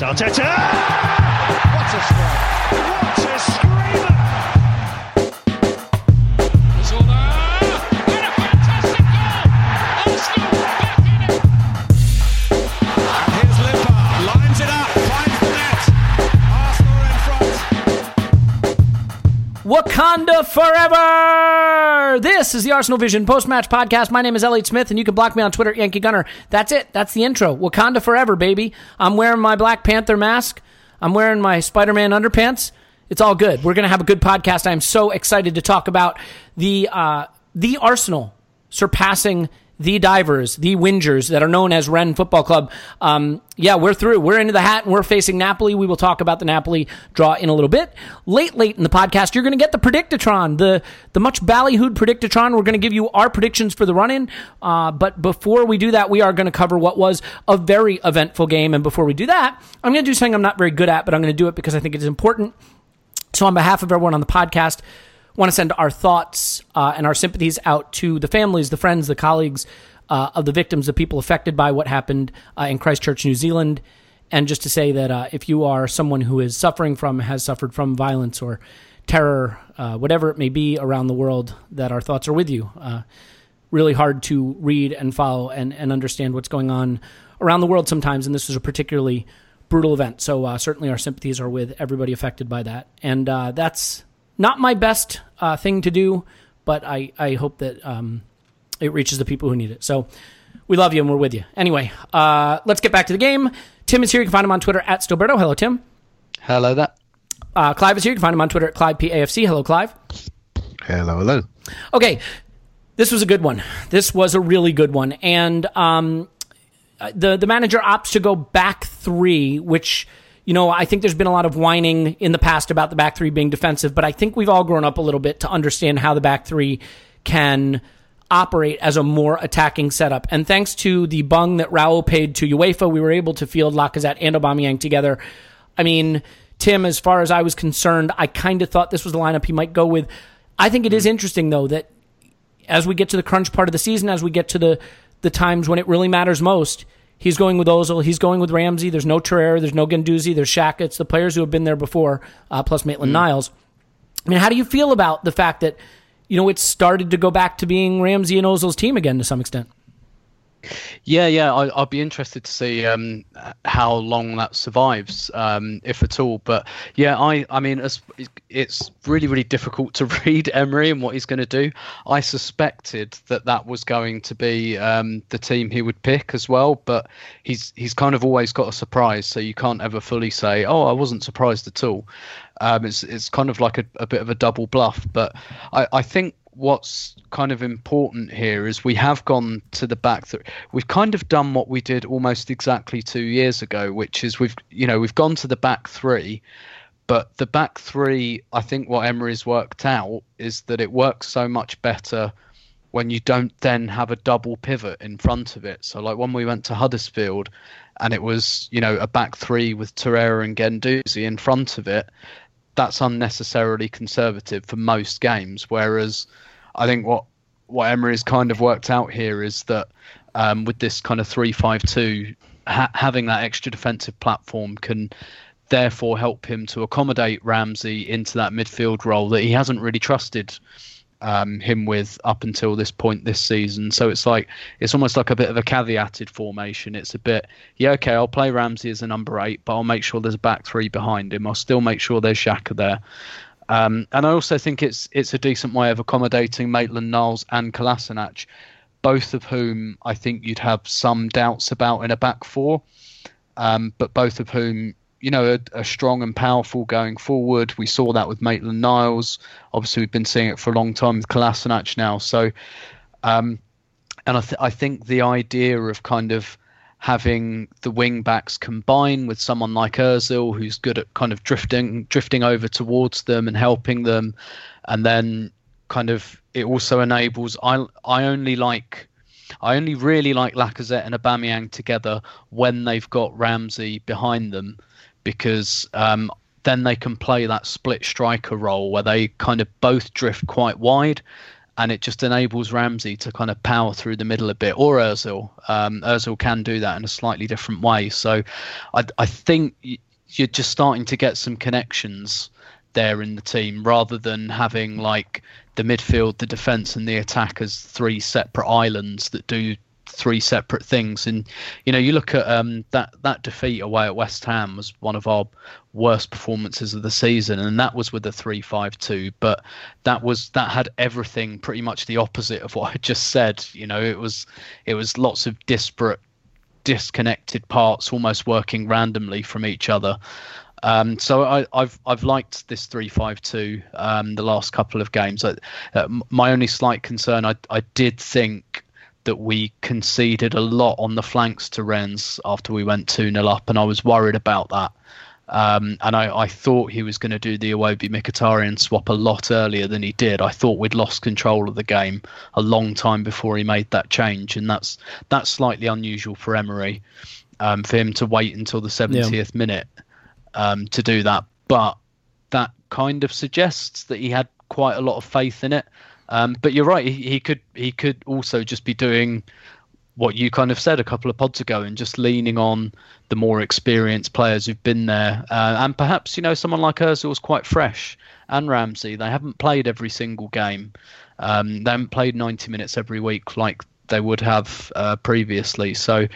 Arteta! What a strike! What a screamer! Wakanda forever! This is the Arsenal Vision post-match podcast. My name is Elliot Smith, and you can block me on Twitter, Yankee Gunner. That's it. That's the intro. Wakanda forever, baby. I'm wearing my Black Panther mask. I'm wearing my Spider-Man underpants. It's all good. We're gonna have a good podcast. I'm so excited to talk about the uh, the Arsenal surpassing the divers, the whingers that are known as Rennes Football Club. Um, yeah, we're through. We're into the hat and we're facing Napoli. We will talk about the Napoli draw in a little bit. Late, late in the podcast, you're going to get the Predictotron, the, the much ballyhooed Predictotron. We're going to give you our predictions for the run in. Uh, but before we do that, we are going to cover what was a very eventful game. And before we do that, I'm going to do something I'm not very good at, but I'm going to do it because I think it is important. So, on behalf of everyone on the podcast, want to send our thoughts uh, and our sympathies out to the families, the friends, the colleagues uh, of the victims, the people affected by what happened uh, in Christchurch, New Zealand. And just to say that uh, if you are someone who is suffering from, has suffered from violence or terror, uh, whatever it may be around the world, that our thoughts are with you. Uh, really hard to read and follow and, and understand what's going on around the world sometimes. And this was a particularly brutal event. So certainly our sympathies are with everybody affected by that. And that's not my best uh, thing to do, but I, I hope that um, it reaches the people who need it. So we love you and we're with you. Anyway, uh, let's get back to the game. Tim is here. You can find him on Twitter at Stillberto. Hello, Tim. Hello there. Uh, Clive is here. You can find him on Twitter at ClivePAFC. Hello, Clive. Hello, hello. Okay, this was a good one. This was a really good one, and um, the the manager opts to go back three, which you know I think there's been a lot of whining in the past about the back three being defensive, but I think we've all grown up a little bit to understand how the back three can operate as a more attacking setup. And thanks to the bung that Raul paid to UEFA, we were able to field Lacazette and Aubameyang together. I mean, Tim, as far as I was concerned, I kind of thought this was the lineup he might go with. I think it is mm-hmm. interesting though that as we get to the crunch part of the season, as we get to the the times when it really matters most, he's going with Ozil, he's going with Ramsey. There's no Torreira, there's no Guendouzi, there's Shaka. It's the players who have been there before, uh, plus Maitland Niles. I mean, how do you feel about the fact that you know it's started to go back to being Ramsey and Ozil's team again to some extent? Yeah, yeah, I, I'll be interested to see um, how long that survives, um, if at all. But yeah, I, I mean, it's, it's really, really difficult to read Emery and what he's going to do. I suspected that that was going to be um, the team he would pick as well, but he's he's kind of always got a surprise, so you can't ever fully say, "Oh, I wasn't surprised at all." Um, it's it's kind of like a, a bit of a double bluff, but I, I think what's kind of important here is we have gone to the back th- we've kind of done what we did almost exactly two years ago which is we've you know we've gone to the back three but the back three i think what emery's worked out is that it works so much better when you don't then have a double pivot in front of it. So like when we went to huddersfield and it was you know a back three with Torreira and Guendouzi in front of it that's unnecessarily conservative for most games. Whereas I think what what Emery has kind of worked out here is that um, with this kind of three five two, ha- having that extra defensive platform can therefore help him to accommodate Ramsey into that midfield role that he hasn't really trusted um, him with up until this point this season. So it's like it's almost like a bit of a caveated formation. It's a bit yeah okay I'll play Ramsey as a number eight, but I'll make sure there's a back three behind him. I'll still make sure there's Shaka there. Um, and I also think it's it's a decent way of accommodating Maitland Niles and Kolasinac, both of whom I think you'd have some doubts about in a back four, um, but both of whom you know are, are, strong and powerful going forward. We saw that with Maitland Niles. Obviously, we've been seeing it for a long time with Kolasinac now. So, um, and I, th- I think the idea of kind of having the wing backs combine with someone like Özil who's good at kind of drifting drifting over towards them and helping them. And then kind of it also enables I I only like I only really like Lacazette and Aubameyang together when they've got Ramsey behind them because um, then they can play that split striker role where they kind of both drift quite wide and it just enables Ramsey to kind of power through the middle a bit, or Özil. Um, Özil can do that in a slightly different way. So I, I think you're just starting to get some connections there in the team rather than having like the midfield, the defence, and the attack as three separate islands that do three separate things. And you know, you look at um, that that defeat away at West Ham was one of our worst performances of the season, and that was with a three-five-two. But that was that had everything pretty much the opposite of what I just said. You know, it was it was lots of disparate, disconnected parts, almost working randomly from each other. Um, so I, have I've liked this three five two um, the last couple of games. Uh, my only slight concern, I I did think that we conceded a lot on the flanks to Rennes after we went 2 0 up, and I was worried about that. Um, and I, I, thought he was going to do the Iwobi Mkhitaryan swap a lot earlier than he did. I thought we'd lost control of the game a long time before he made that change, and that's that's slightly unusual for Emery, um, for him to wait until the 70th yeah. minute um, to do that. But that kind of suggests that he had quite a lot of faith in it. Um, but you're right. He, he, could he could also just be doing what you kind of said a couple of pods ago and just leaning on the more experienced players who've been there. Uh, and perhaps you know someone like Özil's quite fresh and Ramsey. They haven't played every single game. Um, they haven't played 90 minutes every week like they would have uh, previously. So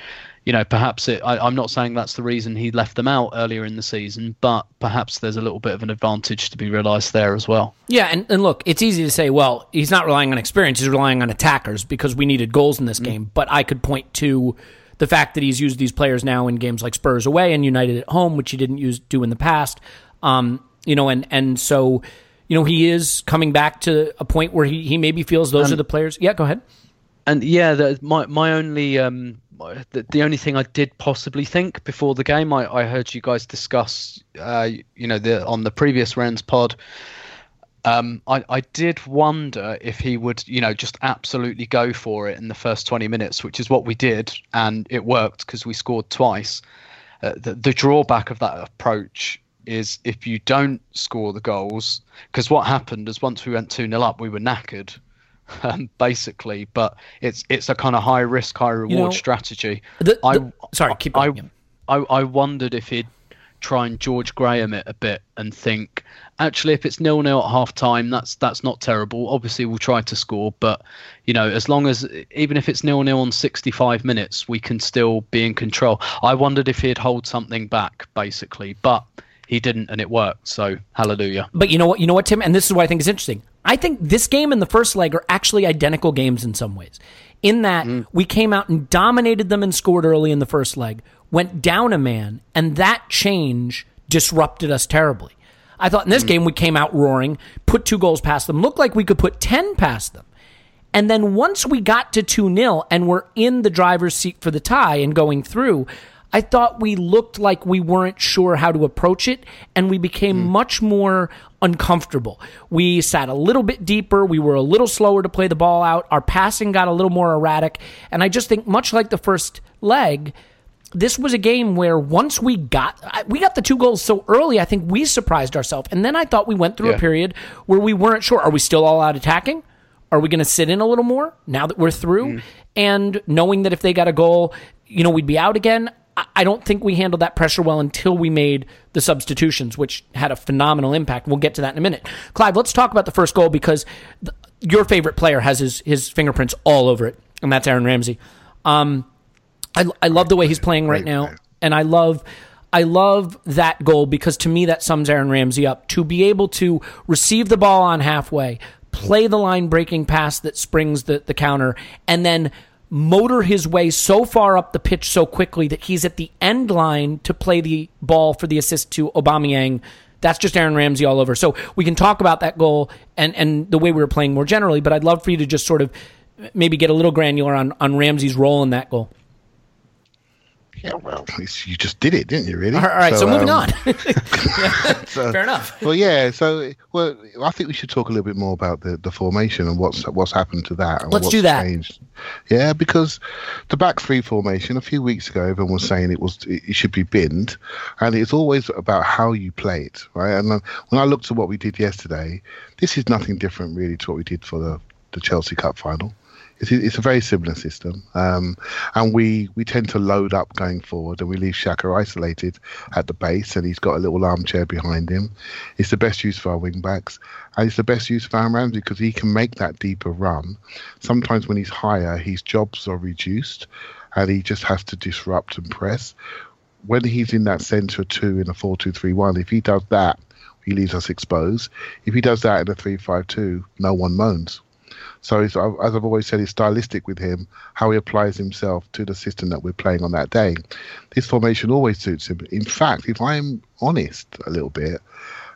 you know, perhaps it, I, am not saying that's the reason he left them out earlier in the season, but perhaps there's a little bit of an advantage to be realised there as well. Yeah, and, and look, it's easy to say, well, he's not relying on experience, he's relying on attackers because we needed goals in this mm. game. But I could point to the fact that he's used these players now in games like Spurs away and United at home, which he didn't use do in the past. Um, you know, and and so, you know, he is coming back to a point where he, he maybe feels those um, are the players. Yeah, go ahead. And yeah, the, my my only um, the, the only thing I did possibly think before the game, I, I heard you guys discuss, uh, you know, the on the previous rounds pod. Um, I, I did wonder if he would, you know, just absolutely go for it in the first 20 minutes, which is what we did, and it worked because we scored twice. Uh, the, the drawback of that approach is if you don't score the goals, because what happened is once we went 2 0 up, we were knackered um, basically. But it's it's a kind of high risk, high reward you know, strategy. The, the, I sorry, keep going. I, I, I wondered if he'd try and George Graham it a bit and think, actually, if it's nil nil at half time, that's that's not terrible. Obviously, we'll try to score, but you know, as long as even if it's nil nil on 65 minutes, we can still be in control. I wondered if he'd hold something back, basically, but he didn't, and it worked. So hallelujah. But you know what? You know what, Tim? And this is what I think is interesting. I think this game and the first leg are actually identical games in some ways. In that mm. we came out and dominated them and scored early in the first leg, went down a man, and that change disrupted us terribly. I thought in this mm. game we came out roaring, put two goals past them, looked like we could put 10 past them. And then once we got to 2 0 and were in the driver's seat for the tie and going through, I thought we looked like we weren't sure how to approach it and we became mm. much more uncomfortable. We sat a little bit deeper. We were a little slower to play the ball out. Our passing got a little more erratic. And I just think, much like the first leg, this was a game where once we got we got the two goals so early, I think we surprised ourselves. And then I thought we went through a period where we weren't sure: are we still all out attacking? Are we going to sit in a little more now that we're through? Mm. And knowing that if they got a goal, you know, we'd be out again. I- don't think we handled that pressure well until we made the substitutions, which had a phenomenal impact. We'll get to that in a minute. Clive, let's talk about the first goal because your favorite player has his, his fingerprints all over it, and that's Aaron Ramsey. Um, I, I love the way he's playing right now, and I love I love that goal because to me that sums Aaron Ramsey up to be able to receive the ball on halfway, play the line breaking pass that springs the, the counter, and then motor his way so far up the pitch so quickly that he's at the end line to play the ball for the assist to Aubameyang. That's just Aaron Ramsey all over. So we can talk about that goal and, and the way we were playing more generally, but I'd love for you to just sort of maybe get a little granular on, on Ramsey's role in that goal. Yeah, well, you just did it, didn't you? Really? All right, so, moving um, on. so- Fair enough. Well, yeah. So, well, I think we should talk a little bit more about the, the formation and what's what's happened to that. And Let's what's do that. Changed. Yeah, because the back three formation a few weeks ago, everyone was saying it was it it should be binned, and it's always about how you play it, right? And when I looked at what we did yesterday, this is nothing different really to what we did for the the Chelsea Cup final. It's, a very similar system, um, and we, we tend to load up going forward, and we leave Shaka isolated at the base, and he's got a little armchair behind him. It's the best use for our wing backs, and it's the best use for Aaron Ramsey because he can make that deeper run. Sometimes when he's higher, his jobs are reduced, and he just has to disrupt and press. When he's in that centre two in a four-two-three-one, if he does that, he leaves us exposed. If he does that in a three-five-two, no one moans. So, as I've always said, it's stylistic with him, how he applies himself to the system that we're playing on that day. This formation always suits him. In fact, if I'm honest a little bit,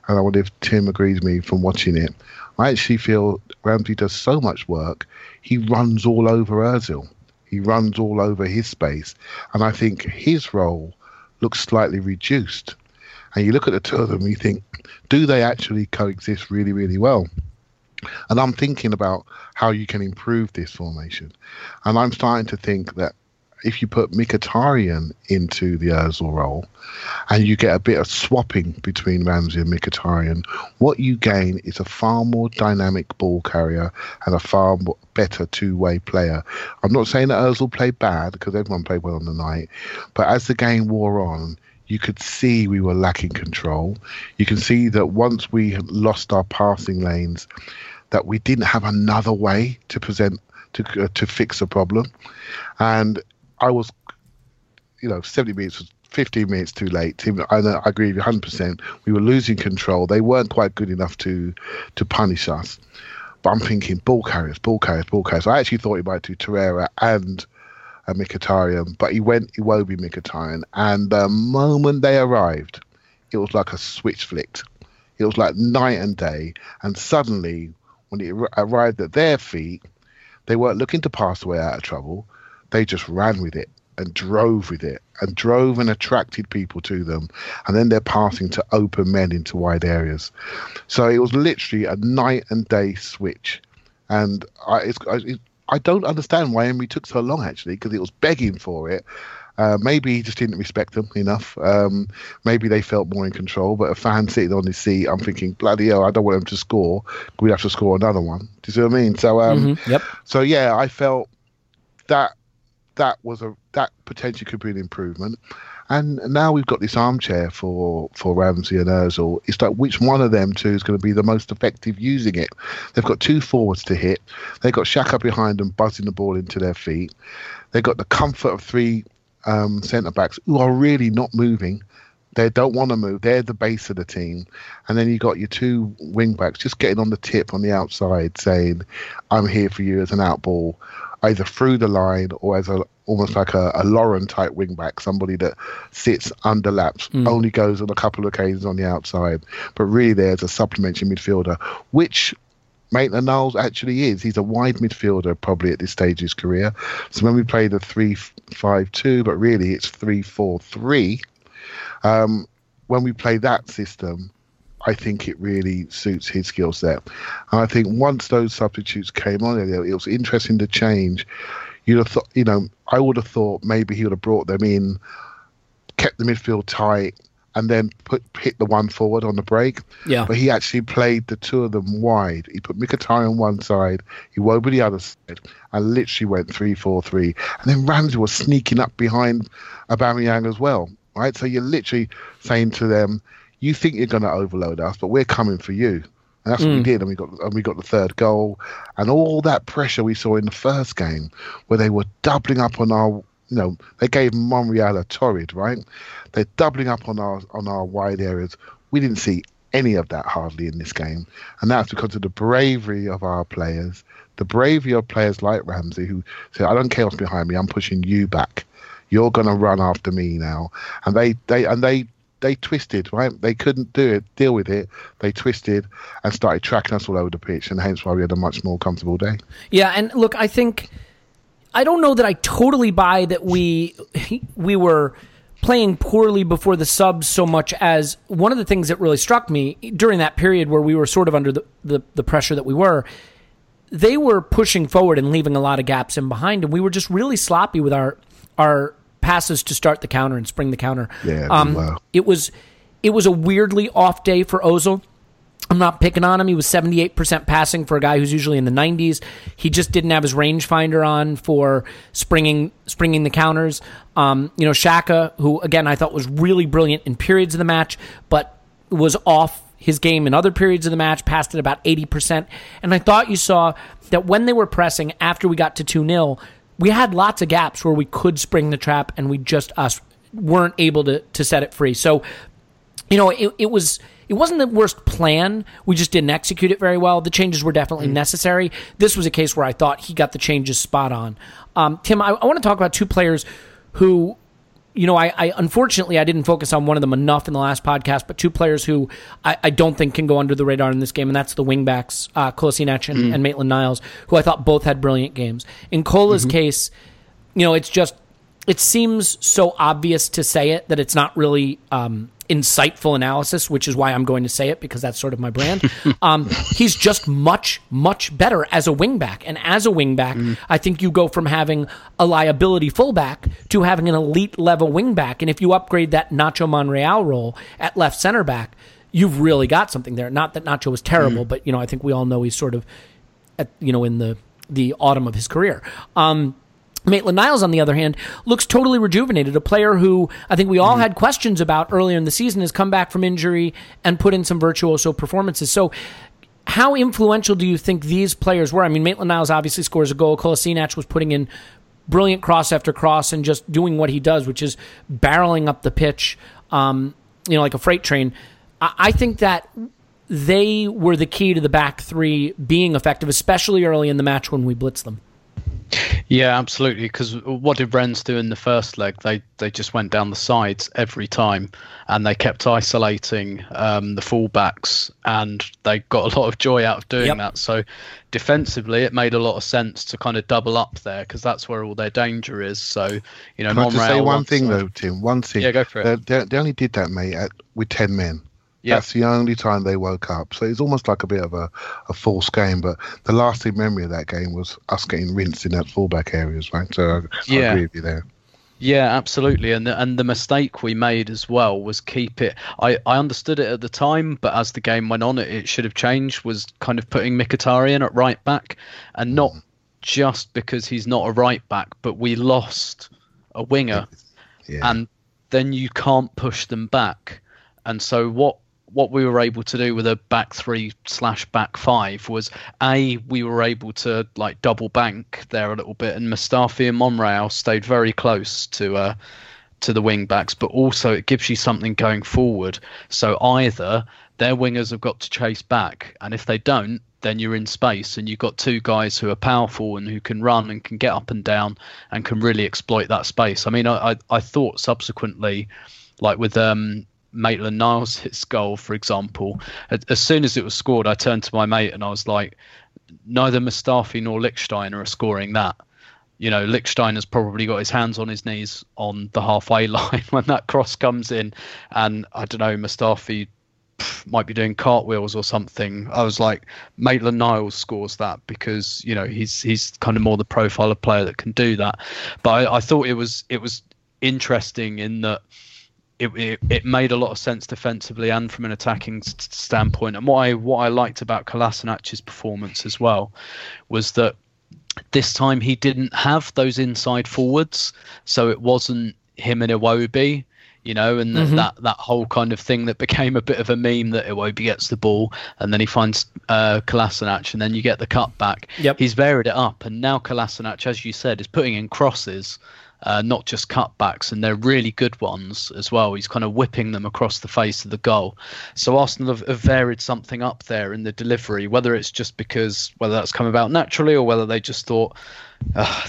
and I wonder if Tim agrees me from watching it, I actually feel Ramsey does so much work, he runs all over Ozil. He runs all over his space. And I think his role looks slightly reduced. And you look at the two of them, you think, do they actually coexist really, really well? And I'm thinking about how you can improve this formation. And I'm starting to think that if you put Mkhitaryan into the Ozil role and you get a bit of swapping between Ramsey and Mkhitaryan, what you gain is a far more dynamic ball carrier and a far more, better two-way player. I'm not saying that Ozil played bad because everyone played well on the night, but as the game wore on, you could see we were lacking control. You can see that once we lost our passing lanes, that we didn't have another way to present to uh, to fix the problem, and I was, you know, 70 minutes was 15 minutes too late. I, agree with you 100. percent We were losing control. They weren't quite good enough to to punish us. But I'm thinking ball carriers, ball carriers, ball carriers. I actually thought he might do Torreira and a Mkhitaryan, but he went Iwobi Mkhitaryan. And the moment they arrived, it was like a switch flicked. It was like night and day. And suddenly, when it arrived at their feet, they weren't looking to pass the way out of trouble. They just ran with it and drove with it and drove and attracted people to them. And then they're passing to open men into wide areas. So it was literally a night and day switch. And I, I, I don't understand why Emery took so long actually, because it was begging for it. Uh, maybe he just didn't respect them enough. Um, maybe they felt more in control. But a fan sitting on his seat, I'm thinking, bloody hell, I don't want him to score. We'd have to score another one. Do you see what I mean? So, um, Mhm, Yep. so yeah, I felt that that was a that potentially could be an improvement. And now we've got this armchair for for Ramsey and Özil. It's like which one of them two is going to be the most effective using it? They've got two forwards to hit. They've got Shaka behind them, buzzing the ball into their feet. They've got the comfort of three um, centre backs who are really not moving. They don't want to move. They're the base of the team. And then you got your two wing backs just getting on the tip on the outside, saying, "I'm here for you" as an out ball, either through the line or as a almost like a, a Lauren type wing back, somebody that sits under laps, only goes on a couple of occasions on the outside, but really there's a supplementary midfielder, which Maitland Niles actually is. He's a wide midfielder probably at this stage of his career. So when we play the three-five-two, but really it's three-four-three. Um, when we play that system, I think it really suits his skill set. And I think once those substitutes came on, it, was interesting to change. You'd have thought, you know, I would have thought maybe he would have brought them in, kept the midfield tight, and then put hit the one forward on the break. Yeah. But he actually played the two of them wide. He put Mkhitaryan on one side, Iwobi the other side, and literally went three four three. And then Ramsey was sneaking up behind Aubameyang as well. Right. So you're literally saying to them, "You think you're going to overload us, but we're coming for you." And that's what we mm. did, and we got and we got the third goal, and all that pressure we saw in the first game, where they were doubling up on our, you know, they gave Monreal a torrid, right? They're doubling up on our on our wide areas. We didn't see any of that hardly in this game, and that's because of the bravery of our players, the bravery of players like Ramsey, who said, "I don't care what's behind me. I'm pushing you back. You're going to run after me now." And they they and they they twisted, right? They couldn't do it, deal with it. They twisted and started tracking us all over the pitch, and hence why we had a much more comfortable day. Yeah, and look, I think I don't know that I totally buy that we we were playing poorly before the subs so much as one of the things that really struck me during that period where we were sort of under the, the, the pressure that we were they were pushing forward and leaving a lot of gaps in behind and we were just really sloppy with our our passes to start the counter and spring the counter Yeah, um, wow. it was it was a weirdly off day for Ozil I'm not picking on him. He was 78% passing for a guy who's usually in the 90s. He just didn't have his rangefinder on for springing springing the counters. Um, you know, Shaka, who again I thought was really brilliant in periods of the match, but was off his game in other periods of the match, passed at about 80%. And I thought you saw that when they were pressing after we got to 2 0, we had lots of gaps where we could spring the trap and we just us weren't able to, to set it free. So you know, it, it was it wasn't the worst plan. We just didn't execute it very well. The changes were definitely necessary. This was a case where I thought he got the changes spot on. Um, Tim, I, I want to talk about two players who, you know, I, I unfortunately I didn't focus on one of them enough in the last podcast, but two players who I, I don't think can go under the radar in this game, and that's the wingbacks, uh, Kolasinac and, and Maitland Niles, who I thought both had brilliant games. In Cola's case, you know, it's just it seems so obvious to say it that it's not really um, insightful analysis, which is why I'm going to say it because that's sort of my brand. um, he's just much, much better as a wingback. And as a wingback, I think you go from having a liability fullback to having an elite level wingback. And if you upgrade that Nacho Monreal role at left center back, you've really got something there. Not that Nacho was terrible, but you know, I think we all know he's sort of at you know in the the autumn of his career. Um, Maitland Niles, on the other hand, looks totally rejuvenated. A player who I think we all had questions about earlier in the season has come back from injury and put in some virtuoso performances. So, how influential do you think these players were? I mean, Maitland Niles obviously scores a goal. Kolasinac was putting in brilliant cross after cross and just doing what he does, which is barreling up the pitch, um, you know, like a freight train. I, I think that they were the key to the back three being effective, especially early in the match when we blitzed them. Yeah, absolutely. Because what did Rennes do in the first leg? They they just went down the sides every time, and they kept isolating um, the fullbacks, and they got a lot of joy out of doing Yep. that. So, defensively, it made a lot of sense to kind of double up there because that's where all their danger is. So, you know, Can I just say one wants- thing though, Tim? One thing. Yeah, go for it. They, they, they only did that, mate, at, with ten men. Yeah. That's the only time they woke up. So it's almost like a bit of a, a false game. But the lasting memory of that game was us getting rinsed in that fullback areas, right? So I, I Yeah. agree with you there. Yeah, absolutely. And the, and the mistake we made as well was keep it. I, I understood it at the time, but as the game went on, it, it should have changed. Was kind of putting Mkhitaryan at right back, and not mm-hmm. just because he's not a right back, but we lost a winger, Yeah. and then you can't push them back. And so what what we were able to do with a back three slash back five was a we were able to like double bank there a little bit, and Mustafi and Monreal stayed very close to uh, to the wing backs, but also it gives you something going forward. So either their wingers have got to chase back, and if they don't, then you're in space, and you've got two guys who are powerful and who can run and can get up and down and can really exploit that space. I mean, I I, I thought subsequently, like with um Maitland Niles hits goal, for example, as soon as it was scored, I turned to my mate and I was like, neither Mustafi nor Lichtsteiner are scoring that. You know, Lichtsteiner's probably got his hands on his knees on the halfway line when that cross comes in, and I don't know, Mustafi might be doing cartwheels or something. I was like, Maitland Niles scores that because you know he's he's kind of more the profile of player that can do that. But I, I thought it was it was interesting in that it, it, it made a lot of sense defensively and from an attacking st- standpoint. And what I what I liked about Kolasinac's performance as well was that this time he didn't have those inside forwards, so it wasn't him and Iwobi, you know, and mm-hmm. that that whole kind of thing that became a bit of a meme that Iwobi gets the ball and then he finds uh, Kolasinac and then you get the cut back. Yep. He's varied it up, and now Kolasinac, as you said, is putting in crosses uh, not just cutbacks, and they're really good ones as well. He's kind of whipping them across the face of the goal. So Arsenal have, have varied something up there in the delivery, whether it's just because whether that's come about naturally or whether they just thought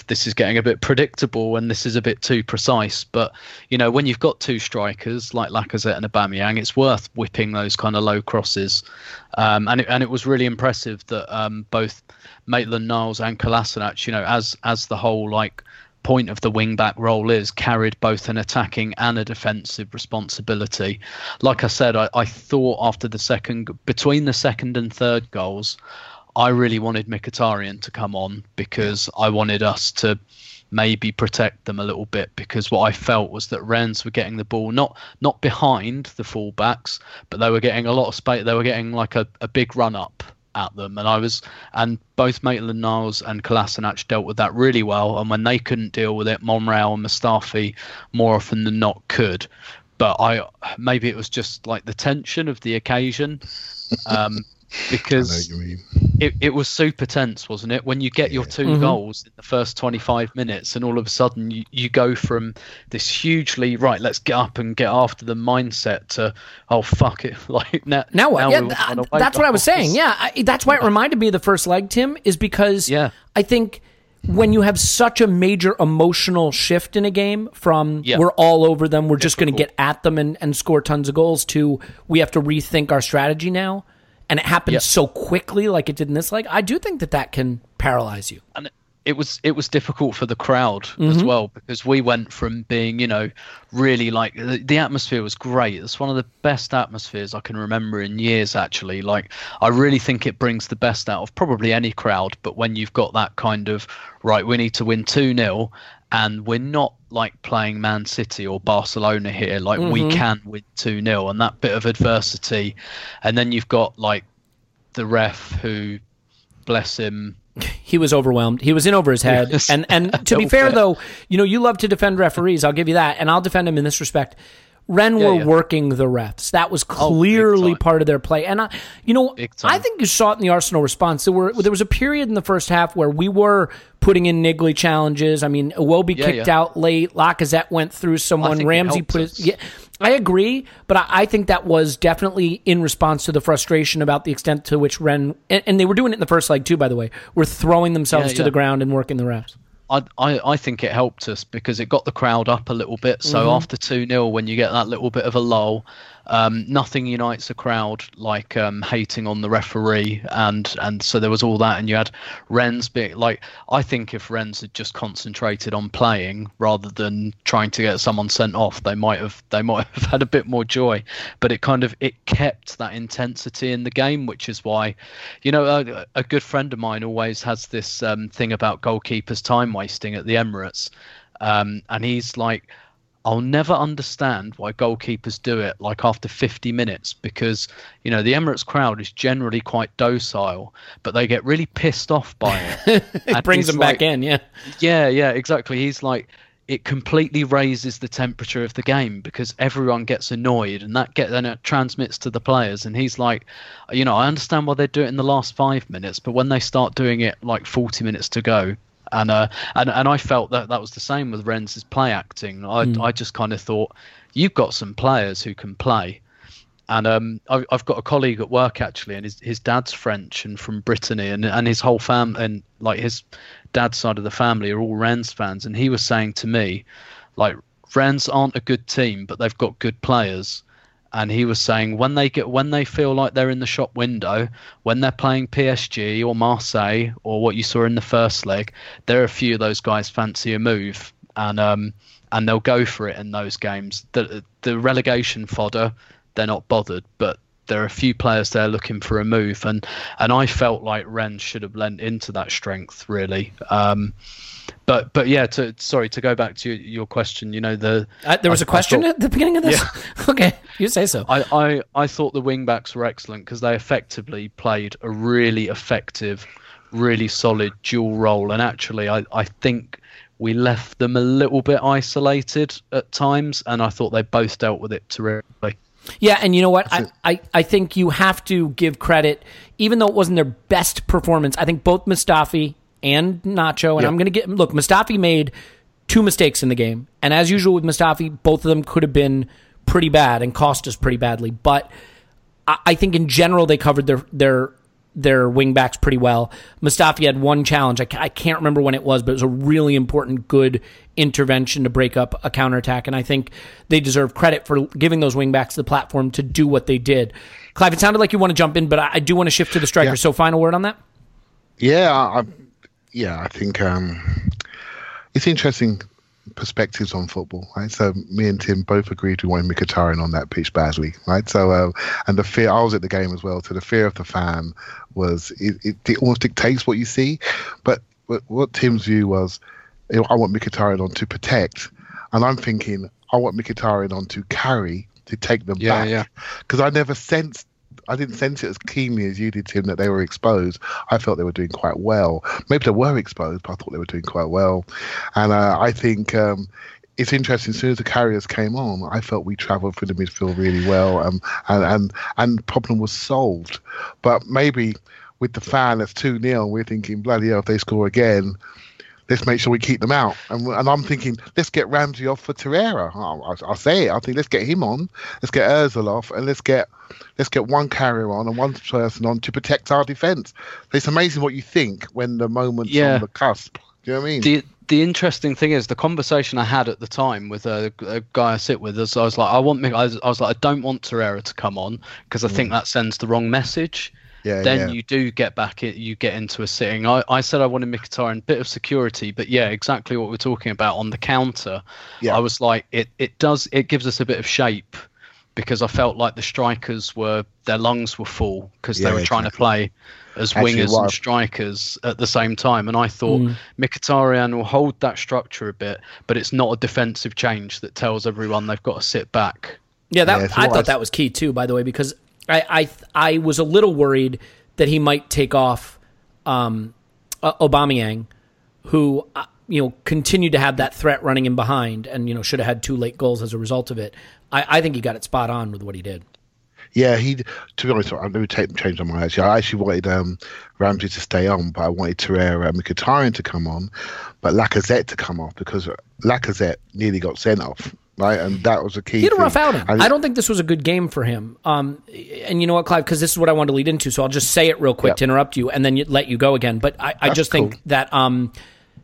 this is getting a bit predictable and this is a bit too precise. But you know, when you've got two strikers like Lacazette and Aubameyang, it's worth whipping those kind of low crosses. Um, and it, and it was really impressive that um, both Maitland Niles and Kolasinac, you know, as as the whole like point of the wing back role is carried both an attacking and a defensive responsibility. Like I said, I, I thought after the second, between the second and third goals, I really wanted Mkhitaryan to come on because I wanted us to maybe protect them a little bit because what I felt was that Rennes were getting the ball not not behind the fullbacks, but they were getting a lot of space. They were getting like a, a big run up at them. And I was, and both Maitland Niles and Kolasinac dealt with that really well. And when they couldn't deal with it, Monreal and Mustafi more often than not could. But I maybe it was just like the tension of the occasion. Um, because it, it was super tense, wasn't it? When you get your 2 mm-hmm. goals in the first 25 minutes, and all of a sudden you, you go from this hugely, right, let's get up and get after the mindset to, oh, fuck it. Like, now, now what? Now yeah, th- that's what I was saying. Yeah. I, that's why it reminded me of the first leg, Tim, is because yeah. I think when you have such a major emotional shift in a game from yeah. we're all over them, we're just going to get at them and, and score tons of goals to we have to rethink our strategy now and it happens yep. so quickly like it did in this leg, I do think that that can paralyze you. And it was it was difficult for the crowd mm-hmm. as well because we went from being you know really like the, the, atmosphere was great it's one of the best atmospheres i can remember in years actually like i really think it brings the best out of probably any crowd but when you've got that kind of right we need to win 2-0 and we're not like playing Man City or Barcelona here. Like mm-hmm. we can win 2 0 and that bit of adversity. And then you've got like the ref who, bless him. He was overwhelmed. He was in over his head. and and to be fair, though, you know, you love to defend referees. I'll give you that. And I'll defend him in this respect. Rennes yeah, were yeah. working the refs. That was oh, clearly oh, part of their play. And I, you know, I think you saw it in the Arsenal response. There were there was a period in the first half where we were putting in niggly challenges. I mean, Iwobi yeah, kicked out late. Lacazette went through someone. Ramsey put his, yeah. I agree, but I, I, think that was definitely in response to the frustration about the extent to which Rennes and, and they were doing it in the first leg too. By the way, were throwing themselves to the ground and working the refs. I, I, I think it helped us because it got the crowd up a little bit. So mm-hmm. after 2 0, when you get that little bit of a lull, um, nothing unites a crowd like um, hating on the referee, and and so there was all that, and you had Rennes being like I think if Rennes had just concentrated on playing rather than trying to get someone sent off, they might have they might have had a bit more joy. But it kind of it kept that intensity in the game, which is why, you know, a, a good friend of mine always has this um, thing about goalkeepers time wasting at the Emirates, um, and he's like I'll never understand why goalkeepers do it like after 50 minutes because you know the Emirates crowd is generally quite docile, but they get really pissed off by it. it brings them like, back in, yeah. Yeah, yeah, exactly. He's like, it completely raises the temperature of the game because everyone gets annoyed and that get then it transmits to the players and he's like you know i understand why they do it in the last five minutes but when they start doing it like 40 minutes to go and uh and, and i felt that that was the same with Rennes's play acting. I, I just kind of thought you've got some players who can play. And um, I, I've got a colleague at work actually, and his his dad's French and from Brittany, and and his whole fam and like his dad's side of the family are all Rennes fans, and he was saying to me, like Rennes aren't a good team, but they've got good players. And he was saying when they get when they feel like they're in the shop window, when they're playing PSG or Marseille or what you saw in the first leg, there are a few of those guys fancy a move, and um and they'll go for it in those games. The the relegation fodder they're not bothered. But there are a few players there looking for a move, and and I felt like Rennes should have lent into that strength really. Um, but but yeah, to sorry to go back to your question. You know the Uh, there was I- a question thought- at the beginning of this. okay, you say so. I, I, I thought the wing backs were excellent because they effectively played a really effective, really solid dual role. And actually, I, I think we left them a little bit isolated at times, and I thought they both dealt with it terrifically. Yeah, and you know what? I, I, I think you have to give credit, even though it wasn't their best performance. I think both Mustafi and Nacho, and I'm going to get look. Mustafi made two mistakes in the game, and as usual with Mustafi, both of them could have been pretty bad and cost us pretty badly. But I, I think in general they covered their their their wing backs pretty well. Mustafi had one challenge. I, I can't remember when it was, but it was a really important, good intervention to break up a counterattack. And I think they deserve credit for giving those wing backs the platform to do what they did. Clive, it sounded like you want to jump in, but I, I do want to shift to the strikers. Yeah. So, final word on that? Yeah, I, I, yeah, I think um, it's interesting perspectives on football, right? So me and Tim both agreed we wanted Mkhitaryan on that pitch badly, right? So uh, and the fear, I was at the game as well. So the fear of the fan was it, it, it almost dictates what you see, but what, what Tim's view was, you know, I want Mkhitaryan on to protect, and I'm thinking I want Mkhitaryan on to carry to take them Yeah, back yeah. because I never sensed. I didn't sense it as keenly as you did, Tim, that they were exposed. I felt they were doing quite well. Maybe they were exposed, but I thought they were doing quite well. And uh, I think um, it's interesting. As soon as the carriers came on, I felt we travelled through the midfield really well, um, and and and problem was solved. But maybe with the fan that's two 0 we're thinking bloody hell if they score again. Let's make sure we keep them out, and, and I'm thinking let's get Ramsey off for Torreira. I'll, I'll, I'll say it. I think let's get him on. Let's get Özil off, and let's get let's get one carrier on and one person on to protect our defence. It's amazing what you think when the moment's Yeah. on the cusp. Do you know what I mean? the the interesting thing is the conversation I had at the time with a, a guy I sit with is I was like I want I was, I was like I don't want Torreira to come on because I think mm. that sends the wrong message. Yeah, then yeah. you do get back it you get into a sitting. I, I said I wanted Mkhitaryan bit of security, but yeah, exactly what we're talking about on the counter. Yeah. I was like it it does it gives us a bit of shape because I felt like the strikers were their lungs were full because Yeah, they were trying to play as Actually, wingers what and strikers at the same time. And I thought mm. Mkhitaryan will hold that structure a bit, but it's not a defensive change that tells everyone they've got to sit back. Yeah, that Yeah, I thought I- that was key too. By the way, because I I I was a little worried that he might take off um, uh, Aubameyang, who uh, you know continued to have that threat running in behind, and you know should have had two late goals as a result of it. I, I think he got it spot on with what he did. Yeah, he. To be honest, I'm going to take change on my actually. I actually wanted um, Ramsey to stay on, but I wanted Torreira and Mkhitaryan to come on, but Lacazette to come off because Lacazette nearly got sent off, right? And that was a key. He had a thing. rough outing. And- I don't think this was a good game for him. Um, and you know what, Clive? Because this is what I wanted to lead into, so I'll just say it real quick to interrupt you, and then you, let you go again. But I, I just think cool. that, um,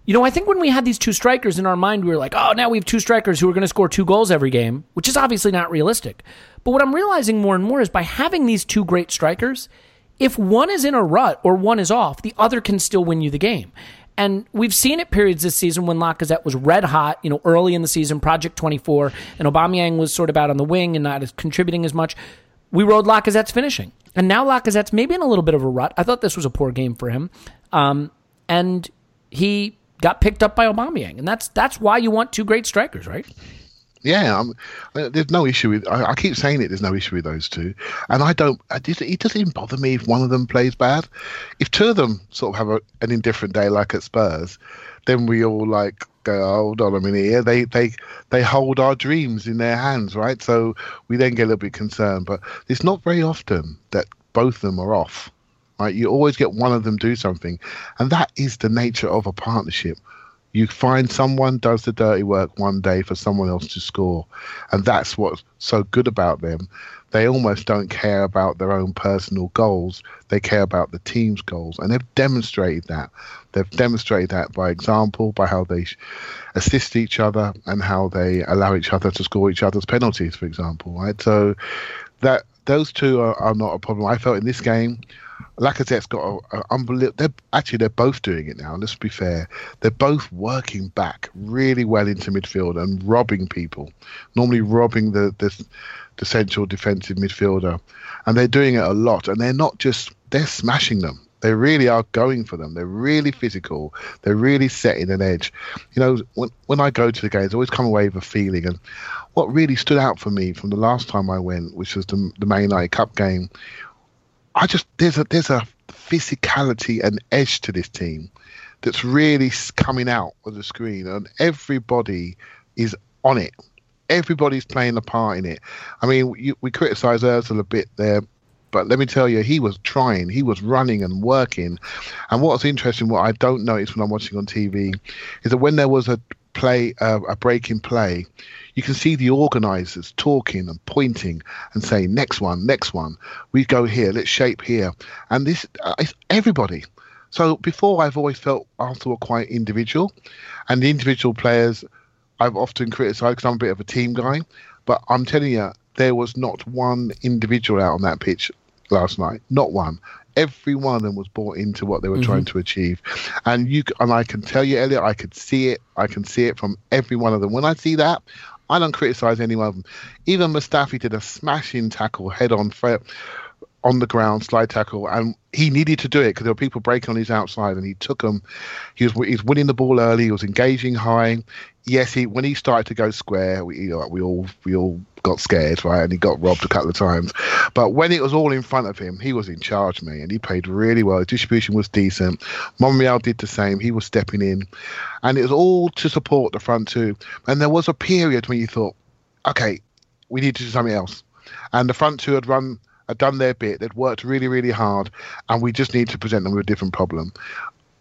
you know, I think when we had these two strikers in our mind, we were like, oh, now we have two strikers who are going to score two goals every game, which is obviously not realistic. But what I'm realizing more and more is by having these two great strikers, if one is in a rut or one is off, the other can still win you the game. And we've seen it periods this season when Lacazette was red hot, you know, early in the season, Project 24, and Aubameyang was sort of out on the wing and not as contributing as much. We rode Lacazette's finishing. And now Lacazette's maybe in a little bit of a rut. I thought this was a poor game for him. Um, and he got picked up by Aubameyang. And that's that's why you want two great strikers, right? Yeah, I'm, uh, there's no issue with. I, I, keep saying it. There's no issue with those two, and I don't. it doesn't even bother me if one of them plays bad. If two of them sort of have a, an indifferent day, like at Spurs, then we all like go, hold on a minute here. They they they hold our dreams in their hands, right? So we then get a little bit concerned. But it's not very often that both of them are off. Right? You always get one of them do something, and that is the nature of a partnership. You find someone does the dirty work one day for someone else to score, and that's what's so good about them. They almost don't care about their own personal goals; they care about the team's goals, and they've demonstrated that. They've demonstrated that by example, by how they assist each other and how they allow each other to score each other's penalties, for example. Right, so that those two are, are not a problem. I felt in this game Lacazette's got a, a unbelievable. They're actually they're both doing it now. Let's be fair. They're both working back really well into midfield and robbing people. Normally robbing the the, the central defensive midfielder, and they're doing it a lot. And they're not just they're smashing them. They really are going for them. They're really physical. They're really setting an edge. You know, when when I go to the games, I always come away with a feeling. And what really stood out for me from the last time I went, which was the the Man United Cup game, I just there's a there's a physicality and edge to this team that's really coming out of the screen, and everybody is on it. Everybody's playing a part in it. I mean, we criticise Özil a bit there, but let me tell you, he was trying, he was running and working. And what's interesting, what I don't notice when I'm watching on TV, is that when there was a play, uh, a break in play, you can see the organisers talking and pointing and saying, next one, next one. We go here, let's shape here. And this, uh, everybody. So before I've always felt Arsenal were quite individual. And the individual players I've often criticised because I'm a bit of a team guy. But I'm telling you, there was not one individual out on that pitch last night. Not one every one of them was bought into what they were mm-hmm. trying to achieve and you and i can tell you elliot i could see it i can see it from every one of them when i see that I don't criticize any of them. Even Mustafi did a smashing tackle head on on the ground, slide tackle, and he needed to do it because there were people breaking on his outside, and he took them. He was he's winning the ball early. He was engaging high. Yes, he when he started to go square, we we all we all got scared, right? And he got robbed a couple of times. But when it was all in front of him, he was in charge, me, and he played really well. His distribution was decent. Monreal did the same. He was stepping in, and it was all to support the front two. And there was a period when you thought, okay, we need to do something else. And the front two had run had done their bit. They'd worked really, really hard, and we just need to present them with a different problem.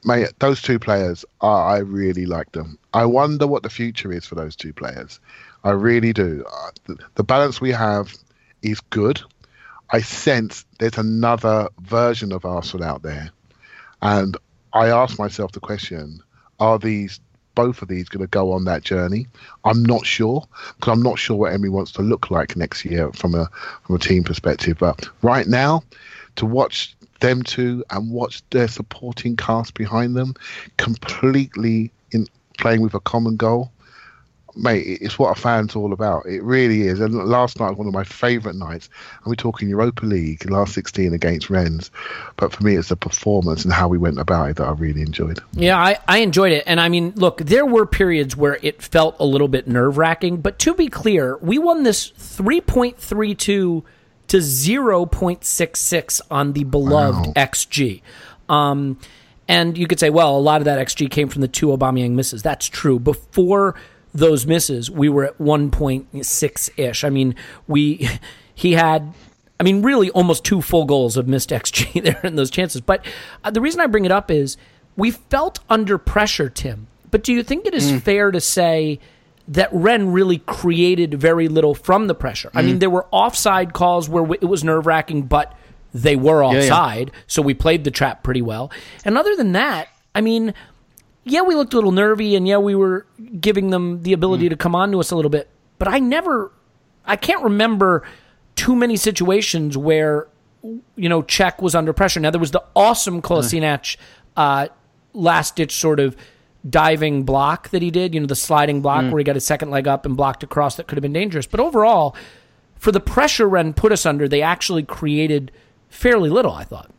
Mate, those two players, I really like them. I wonder what the future is for those two players. I really do. Uh, the, the balance we have is good. I sense there's another version of Arsenal out there. And I ask myself the question are these both of these going to go on that journey? I'm not sure because I'm not sure what Emery wants to look like next year from a from a team perspective. But right now, to watch them two and watch their supporting cast behind them completely in playing with a common goal mate, it's what a fan's all about. It really is. And last night, was one of my favourite nights, and we're talking Europa League, last 16 against Rennes. But for me, it's the performance and how we went about it that I really enjoyed. Yeah, I, I enjoyed it. And I mean, look, there were periods where it felt a little bit nerve wracking. But to be clear, we won this 3.32 to 0.66 on the beloved wow. XG. Um, and you could say, well, a lot of that XG came from the two Aubameyang misses. That's true. Before those misses, we were at 1.6 ish. I mean, we he had I mean, really almost two full goals of missed XG there in those chances. But uh, the reason I bring it up is we felt under pressure, Tim. But do you think it is mm. fair to say that Rennes really created very little from the pressure? Mm. I mean, mm. there were offside calls where it was nerve wracking, but they were offside. Yeah, yeah. So we played the trap pretty well. And other than that, I mean, yeah, we looked a little nervy, and yeah, we were giving them the ability mm. to come on to us a little bit. But I never, I can't remember too many situations where you know Cech was under pressure. Now there was the awesome Kolasinac uh, last ditch sort of diving block that he did. You know the sliding block mm. where he got his second leg up and blocked across that could have been dangerous. But overall, for the pressure Rennes put us under, they actually created fairly little. I thought.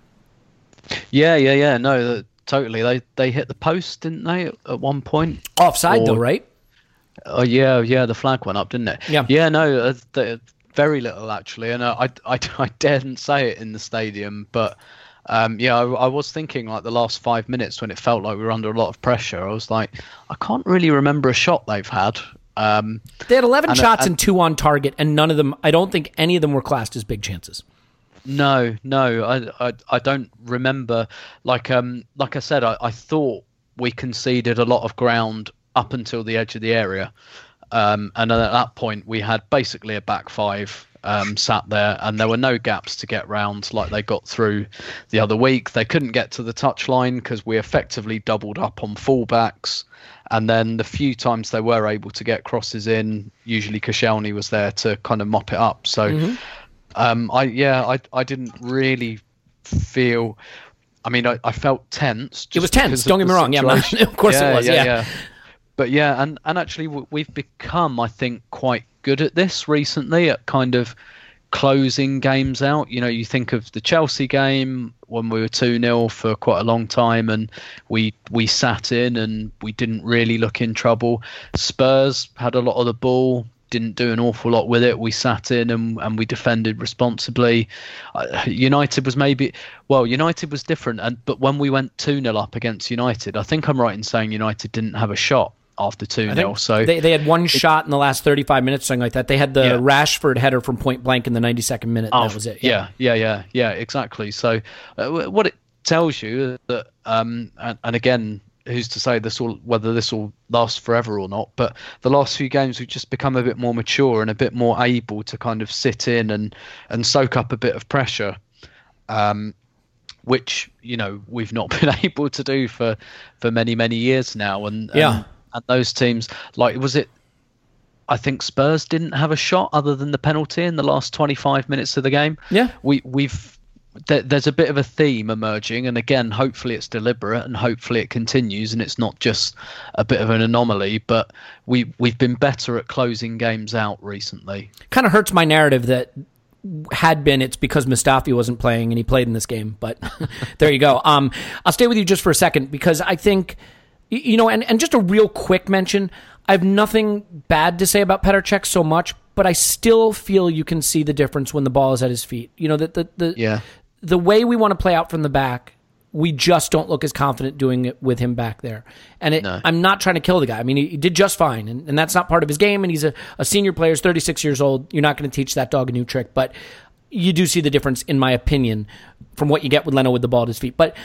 Yeah, yeah, yeah. No, totally. They they hit the post, didn't they, at one point? Offside or, though, right? Oh yeah, yeah. The flag went up, didn't it? Yeah. Yeah. No, uh, the, very little actually, and uh, I, I, I daren't say it in the stadium, but um, yeah, I, I was thinking like the last five minutes when it felt like we were under a lot of pressure. I was like, I can't really remember a shot they've had. Um, They had 11 And, shots and- and two on target, and none of them, I don't think any of them were classed as big chances. No, no, I, I, I don't remember. Like, um, like I said, I, I thought we conceded a lot of ground up until the edge of the area, um, and at that point we had basically a back five um, sat there, and there were no gaps to get round like they got through the other week. They couldn't get to the touchline because we effectively doubled up on fullbacks. And then the few times they were able to get crosses in, usually Koscielny was there to kind of mop it up. So um, I yeah, I I didn't really feel. I mean, I, I felt tense. It was tense, don't get me wrong. Yeah, I'm not- situation. of course it was, yeah. yeah. yeah But yeah, and and actually we've become, I think, quite good at this recently at kind of closing games out. You know, you think of the Chelsea game when we were 2 0 for quite a long time and we we sat in and we didn't really look in trouble. Spurs had a lot of the ball, didn't do an awful lot with it. We sat in and, and we defended responsibly. Uh, United was maybe, well, United was different. And But when we went 2 0 up against United, I think I'm right in saying United didn't have a shot after 2 I 0. So they, they had one shot in the last 35 minutes, something like that. They had the Yeah. Rashford header from point blank in the 92nd minute. and that was it. Yeah, yeah, yeah, yeah, exactly. So, uh, what it tells you that, um, and, and again, who's to say this will whether this will last forever or not? But the last few games, we've just become a bit more mature and a bit more able to kind of sit in and and soak up a bit of pressure. Um, which you know we've not been able to do for for many many years now and and, Yeah. and those teams like was it I think Spurs didn't have a shot other than the penalty in the last 25 minutes of the game. Yeah. We we've there, there's a bit of a theme emerging and again hopefully it's deliberate and hopefully it continues and it's not just a bit of an anomaly but we we've been better at closing games out recently. Kind of hurts my narrative that had been it's because Mustafi wasn't playing and he played in this game. But there you go. Um, I'll stay with you just for a second because I think, you know, and, and just a real quick mention. I have nothing bad to say about Petr Cech so much, but I still feel you can see the difference when the ball is at his feet. You know, that the, the, Yeah. the way we want to play out from the back, we just don't look as confident doing it with him back there. And it, No. I'm not trying to kill the guy. I mean, he, he did just fine, and, and that's not part of his game. And he's a, a senior player, he's 36 years old. You're not going to teach that dog a new trick, but you do see the difference, in my opinion, from what you get with Leno with the ball at his feet. But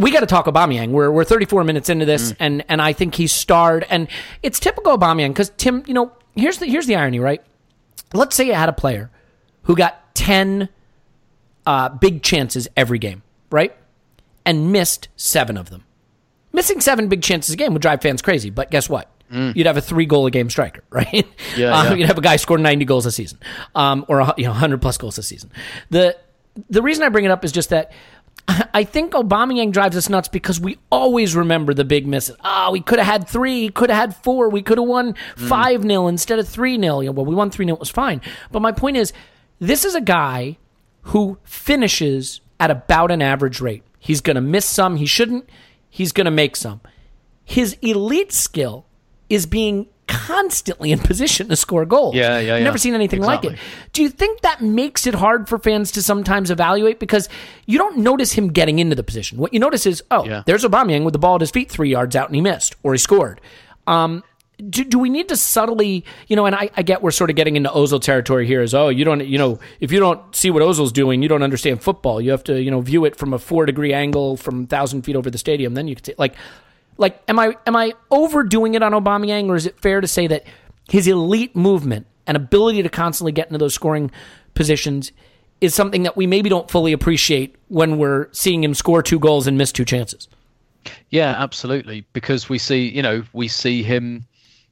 we got to talk Aubameyang. We're we're 34 minutes into this, and and I think he's starred, and it's typical Aubameyang because Tim, you know, here's the here's the irony, right? Let's say you had a player who got 10 uh, big chances every game, right? And missed seven of them. Missing seven big chances a game would drive fans crazy, but guess what? You'd have a three goal a game striker, right? Yeah, Um, yeah. You'd have a guy score 90 goals a season, um, or a you know 100 plus goals a season. The the reason I bring it up is just that I think Aubameyang drives us nuts because we always remember the big misses. Ah, we could have had three, could have had four, we could have won five 0 instead of three 0 Well, we won three 0 it was fine. But my point is, this is a guy who finishes at about an average rate. He's going to miss some, he shouldn't. He's going to make some. His elite skill is being constantly in position to score goals. Yeah, yeah, I've Never seen anything like it. Do you think that makes it hard for fans to sometimes evaluate because you don't notice him getting into the position? What you notice is, oh, Yeah. there's Aubameyang with the ball at his feet three yards out and he missed or he scored. Um, do, do we need to subtly, you know, and I, I get we're sort of getting into Ozil territory here is, oh, you don't, you know, if you don't see what Ozil's doing, you don't understand football. You have to, you know, view it from a four degree angle from thousand feet over the stadium. Then you can see, like, like, am I, am I overdoing it on Aubameyang or is it fair to say that his elite movement and ability to constantly get into those scoring positions is something that we maybe don't fully appreciate when we're seeing him score two goals and miss two chances? Yeah, absolutely. Because we see, you know, we see him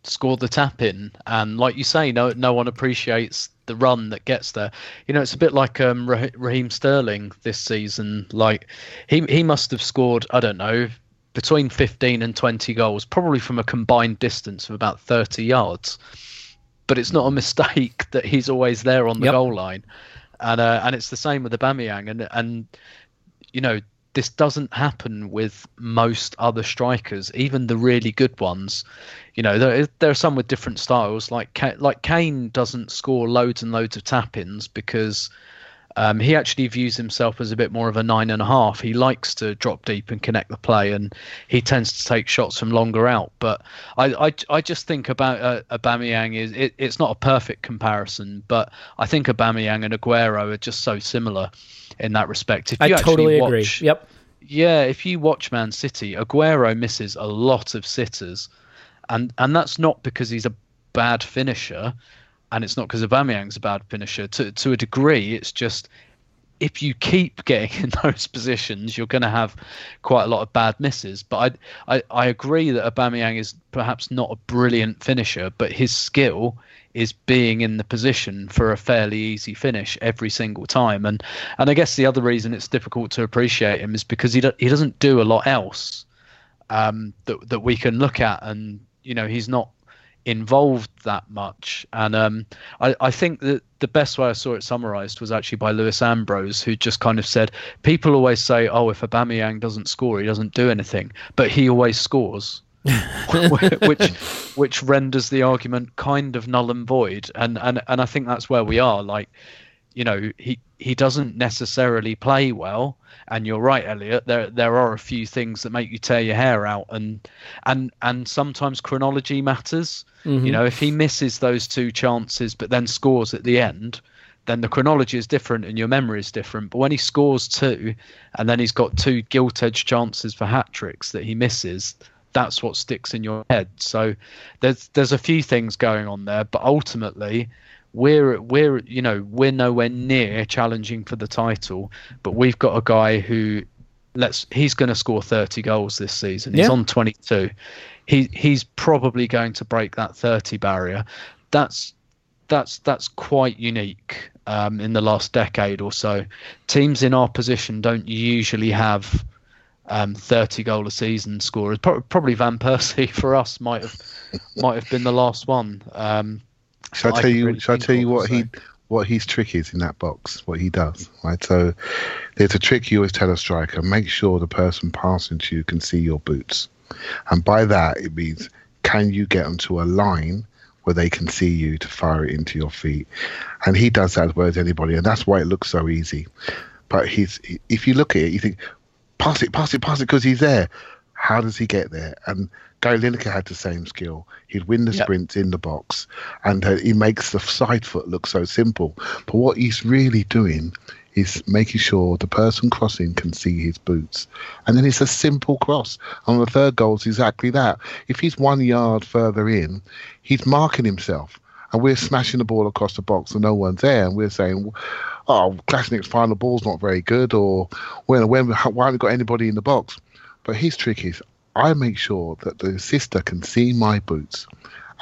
score the tap in, and like you say, no, no one appreciates the run that gets there. You know, it's a bit like um, Raheem Sterling this season. Like he he must have scored, I don't know, between fifteen and twenty goals, probably from a combined distance of about thirty yards. But it's not a mistake that he's always there on the Yep. goal line, and uh, and it's the same with the Aubameyang, and and you know this doesn't happen with most other strikers, even the really good ones. You know, there, there are some with different styles. Like like Kane doesn't score loads and loads of tap-ins because um, he actually views himself as a bit more of a nine and a half. He likes to drop deep and connect the play, and he tends to take shots from longer out. But I, I, I just think about uh, Aubameyang is it, it's not a perfect comparison, but I think Aubameyang and Aguero are just so similar in that respect. If you I totally watch, agree. Yep. Yeah, if you watch Man City, Aguero misses a lot of sitters, and and that's not because he's a bad finisher and it's not because Aubameyang's a bad finisher. To to a degree, it's just if you keep getting in those positions, you're going to have quite a lot of bad misses. But I, I, I agree that Aubameyang is perhaps not a brilliant finisher, but his skill is being in the position for a fairly easy finish every single time. And and I guess the other reason it's difficult to appreciate him is because he do, he doesn't do a lot else um, that that we can look at, and you know he's not involved that much. And um, I, I, think that the best way I saw it summarized was actually by Lewis Ambrose, who just kind of said, people always say, oh, if Aubameyang doesn't score, he doesn't do anything, but he always scores. which which renders the argument kind of null and void and and and I think that's where we are like you know he he doesn't necessarily play well and you're right, Elliot. There there are a few things that make you tear your hair out, and and and sometimes chronology matters. Mm-hmm. You know, if he misses those two chances but then scores at the end, then the chronology is different and your memory is different. But when he scores two, and then he's got two gilt-edged chances for hat tricks that he misses, that's what sticks in your head. So there's there's a few things going on there, but ultimately we're we're you know we're nowhere near challenging for the title, but we've got a guy who let's he's going to score 30 goals this season. He's yeah. on 22. He he's probably going to break that 30 barrier. That's that's that's quite unique um, in the last decade or so. Teams in our position don't usually have um, 30 goal a season scorers. Pro- probably Van Persie for us might have might have been the last one. Um, Shall I tell you? Really shall I tell you what he what his trick is in that box? What he does, right? So there's a trick you always tell a striker: make sure the person passing to you can see your boots, and by that it means can you get onto a line where they can see you to fire it into your feet, and he does that as well as anybody, and that's why it looks so easy. But he's if you look at it, you think pass it, pass it, pass it because he's there. How does he get there? And Gary Lineker had the same skill. He'd win the yep. sprints in the box, and uh, he makes the side foot look so simple. But what he's really doing is making sure the person crossing can see his boots. And then it's a simple cross. And the third goal is exactly that. If he's one yard further in, he's marking himself. And we're smashing the ball across the box and no one's there. And we're saying, oh, Kolasinac's final ball's not very good, or when, when, why haven't we got anybody in the box? But his trick is I make sure that the sister can see my boots,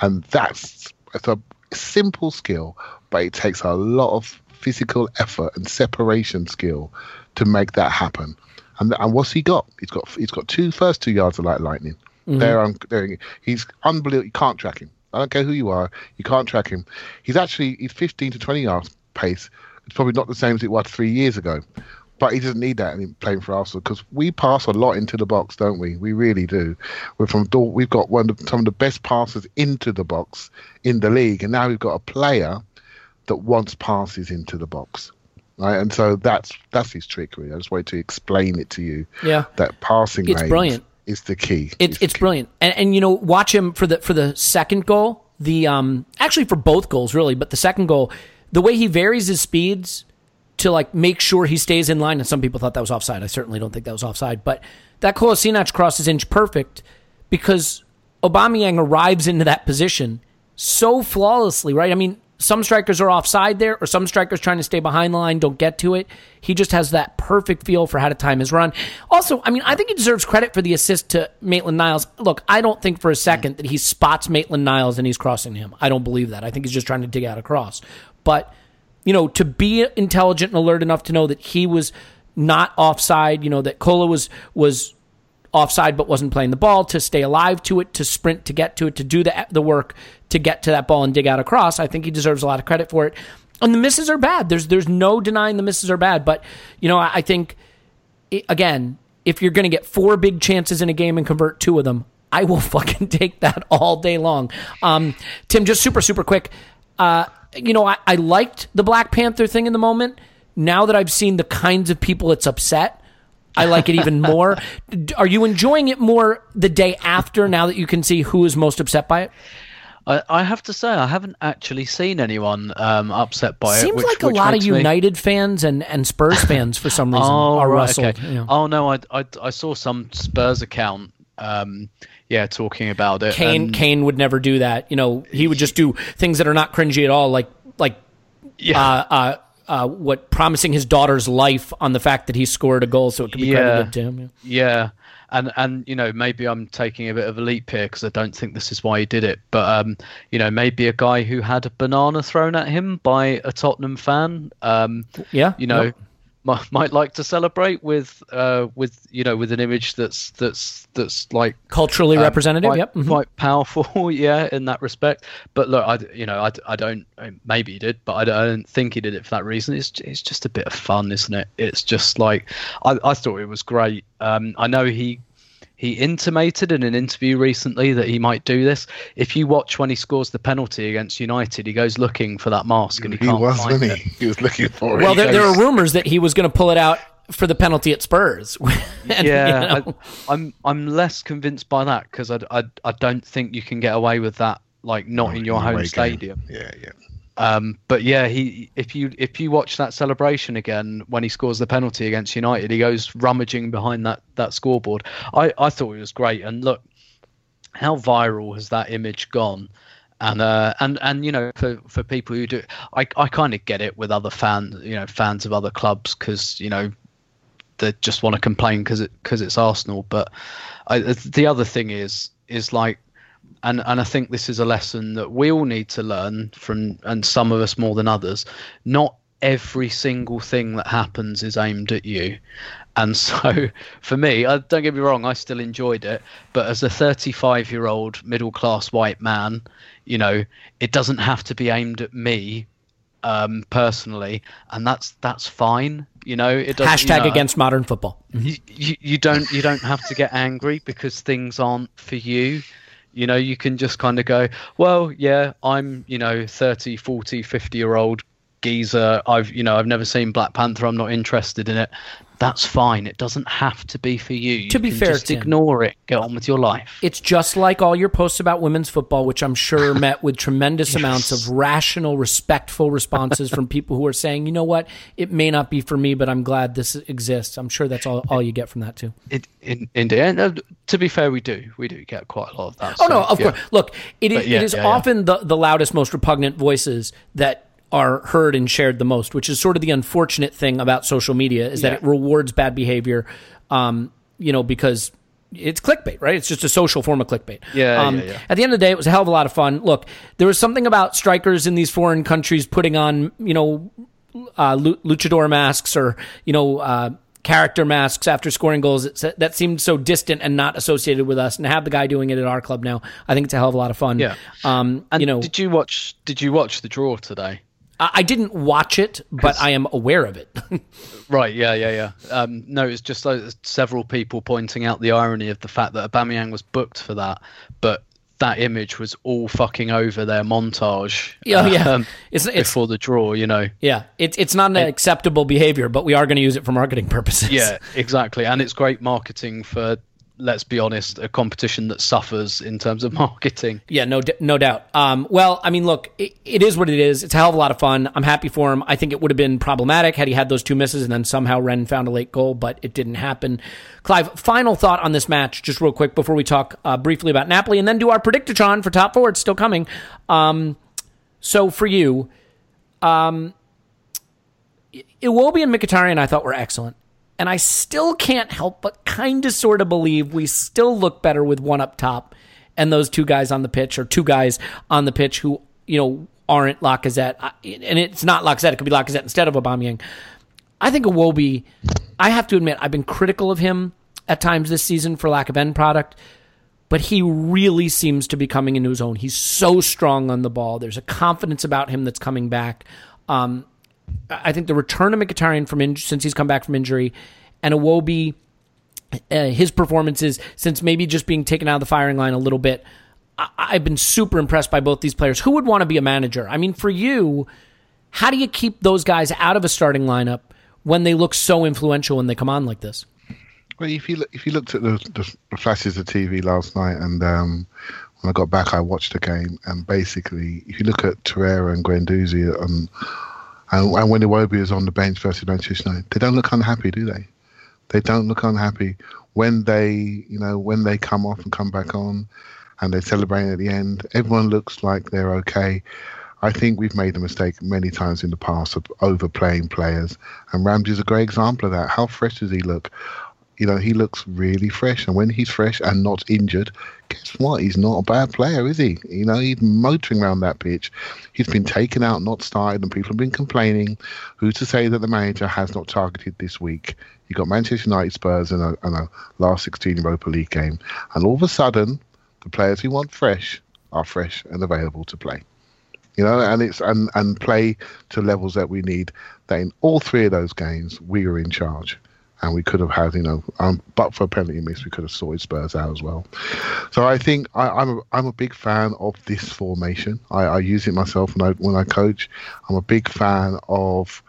and that's it's a simple skill, but it takes a lot of physical effort and separation skill to make that happen. And and what's he got? He's got he's got two first two yards of light lightning. Mm-hmm. There, um, there, he's unbelievable. You can't track him. I don't care who you are. You can't track him. He's actually he's 15 to 20 yards pace. It's probably not the same as it was three years ago. But he doesn't need that in playing for Arsenal because we pass a lot into the box, don't we? We really do. We're from we've got one of the, some of the best passes into the box in the league, and now we've got a player that wants passes into the box, right? And so that's that's his trickery. I just wanted to explain it to you. Yeah, that passing. It's brilliant. Is the key. It's it's, brilliant, and and you know watch him for the for the second goal. The um actually for both goals really, but the second goal, the way he varies his speeds to like make sure he stays in line. And some people thought that was offside. I certainly don't think that was offside. But that Kolasinac cross is inch perfect because Aubameyang arrives into that position so flawlessly, right? I mean, some strikers are offside there, or some strikers trying to stay behind the line don't get to it. He just has that perfect feel for how to time his run. Also, I mean, I think he deserves credit for the assist to Maitland Niles. Look, I don't think for a second that he spots Maitland Niles and he's crossing him. I don't believe that. I think he's just trying to dig out a cross. But you know, to be intelligent and alert enough to know that he was not offside, you know, that Kola was was offside but wasn't playing the ball, to stay alive to it, to sprint to get to it, to do the the work to get to that ball and dig out across. I think he deserves a lot of credit for it. And the misses are bad. There's there's no denying the misses are bad, but you know, I, I think it, again, if you're going to get four big chances in a game and convert two of them, I will fucking take that all day long. Um, Tim, just super, super quick. Uh, you know, I, I liked the Black Panther thing in the moment. Now that I've seen the kinds of people it's upset, I like it even more. Are you enjoying it more the day after now that you can see who is most upset by it? I, I have to say, I haven't actually seen anyone um, upset by it. Seems like a lot of makes me- United fans and, and Spurs fans for some reason Oh, are right, rustled. okay. know. Oh no, I, I I saw some Spurs account, um, yeah, talking about it. Kane and- Kane would never do that. You know, he would just do things that are not cringy at all, like like yeah, uh, uh, uh, what promising his daughter's life on the fact that he scored a goal, so it could be Yeah. credited to him. Yeah, and and you know maybe I'm taking a bit of a leap here because I don't think this is why he did it, but um, you know maybe a guy who had a banana thrown at him by a Tottenham fan, um, Yeah, you know. Yep. Mi- Might like to celebrate with, uh, with you know, with an image that's that's that's like Culturally um, representative. quite, yep. mhm. quite powerful, yeah, in that respect. But look, I, you know, I, I don't, maybe he did, but I don't, I don't think he did it for that reason. It's, it's just a bit of fun, isn't it? It's just like, I, I thought it was great. Um, I know he, he intimated in an interview recently that he might do this. If you watch when he scores the penalty against United, he goes looking for that mask and he, He can't was, find wasn't it. he? He was looking for it. Well, there, there are rumors that he was going to pull it out for the penalty at Spurs. And, yeah, you know, I, I'm I'm less convinced by that because I, I I don't think you can get away with that like not in your Away home game. stadium. Yeah, yeah. Um, but yeah, he if you if you watch that celebration again when he scores the penalty against United, he goes rummaging behind that that scoreboard. I I thought it was great, and look how viral has that image gone. And uh, and and you know for, for people who do, I, I kind of get it with other fans, you know, fans of other clubs because you know they just want to complain because it because it's Arsenal. But I, the other thing is is like, and and I think this is a lesson that we all need to learn from, and some of us more than others. Not every single thing that happens is aimed at you. And so, for me, I, don't get me wrong, I still enjoyed it. But as a 35 year old middle class white man, you know, it doesn't have to be aimed at me um, personally, and that's that's fine. You know, it doesn't. you hashtag know, against modern football. you, you, you don't you don't have to get angry because things aren't for you you know you can just kind of go well yeah i'm you know 30 40 50 year old geezer. I've you know i've never seen black panther. I'm not interested in it that's fine it doesn't have to be for you you To be fair, just Tim. ignore it Go on with your life It's just like all your posts about women's football, which I'm sure met with tremendous amounts of rational, respectful responses from people who are saying, you know what, it may not be for me, but I'm glad this exists. I'm sure that's all, all you get from that, too. in, in india and uh, to be fair we do we do get quite a lot of that Oh so, no, of yeah. course. Look, it is, yeah, it is yeah. often the the loudest, most repugnant voices that are heard and shared the most, which is sort of the unfortunate thing about social media is that it rewards bad behavior. Um, you know, because it's clickbait, right? It's just a social form of clickbait. Yeah, Um, yeah, yeah. At the end of the day, it was a hell of a lot of fun. Look, there was something about strikers in these foreign countries putting on, you know, uh, luchador masks or you know uh, character masks after scoring goals that, that seemed so distant and not associated with us. And have the guy doing it at our club now, I think it's a hell of a lot of fun. Yeah. Um, and you know, did you watch did you watch the draw today I, didn't watch it, but I am aware of it. Right, yeah, yeah, yeah. Um, no, it's just like several people pointing out the irony of the fact that Aubameyang was booked for that, but that image was all fucking over their montage. Yeah, yeah. um, It's- it's- before the draw, you know. yeah, it's it's not an acceptable behavior, but we are going to use it for marketing purposes. Yeah, exactly, and it's great marketing for. Let's be honest, a competition that suffers in terms of marketing. Yeah, no, no doubt. Um, well, I mean, look, it, it is what it is. It's a hell of a lot of fun. I'm happy for him. I think it would have been problematic had he had those two misses and then somehow Rennes found a late goal, but it didn't happen. Clive, final thought on this match, just real quick before we talk uh, briefly about Napoli and then do our Predictotron for top four. It's still coming. Um, so for you, um, Iwobi and Mkhitaryan I thought were excellent. And I still can't help but kind of sort of believe we still look better with one up top and those two guys on the pitch or two guys on the pitch who, you know, aren't Lacazette. And it's not Lacazette. It could be Lacazette instead of Aubameyang. I think Iwobi, I have to admit, I've been critical of him at times this season for lack of end product, but he really seems to be coming into his own. He's so strong on the ball. There's a confidence about him that's coming back. Um, I think the return of Mkhitaryan from in- since he's come back from injury, and Iwobi uh, his performances since maybe just being taken out of the firing line a little bit. I- I've been super impressed by both these players. Who would want to be a manager? I mean, for you, how do you keep those guys out of a starting lineup when they look so influential when they come on like this? Well, if you if you looked at the, the, the flashes of TV last night, and um, when I got back, I watched the game, and basically, if you look at Torreira and Guendouzi, and and, and when Iwobi is on the bench versus Manchester United, they don't look unhappy, do they? They don't look unhappy when they, you know, when they come off and come back on, and they celebrate at the end. Everyone looks like they're okay. I think we've made a mistake many times in the past of overplaying players, and Ramsey's a great example of that. How fresh does he look? You know, he looks really fresh, and when he's fresh and not injured, guess what? He's not a bad player, is he? You know, he's motoring around that pitch. He's been taken out, not started, and people have been complaining. Who's to say that the manager has not targeted this week? You've got Manchester United, Spurs, and a, and a last 16 Europa League game, and all of a sudden, the players who want fresh are fresh and available to play you know, and it's and and play to levels that we need. That in all three of those games we were in charge, and we could have had, you know, um, but for a penalty miss, we could have sorted Spurs out as well. So I think I, I'm a, I'm a big fan of this formation. I, I use it myself when I when I coach. I'm a big fan of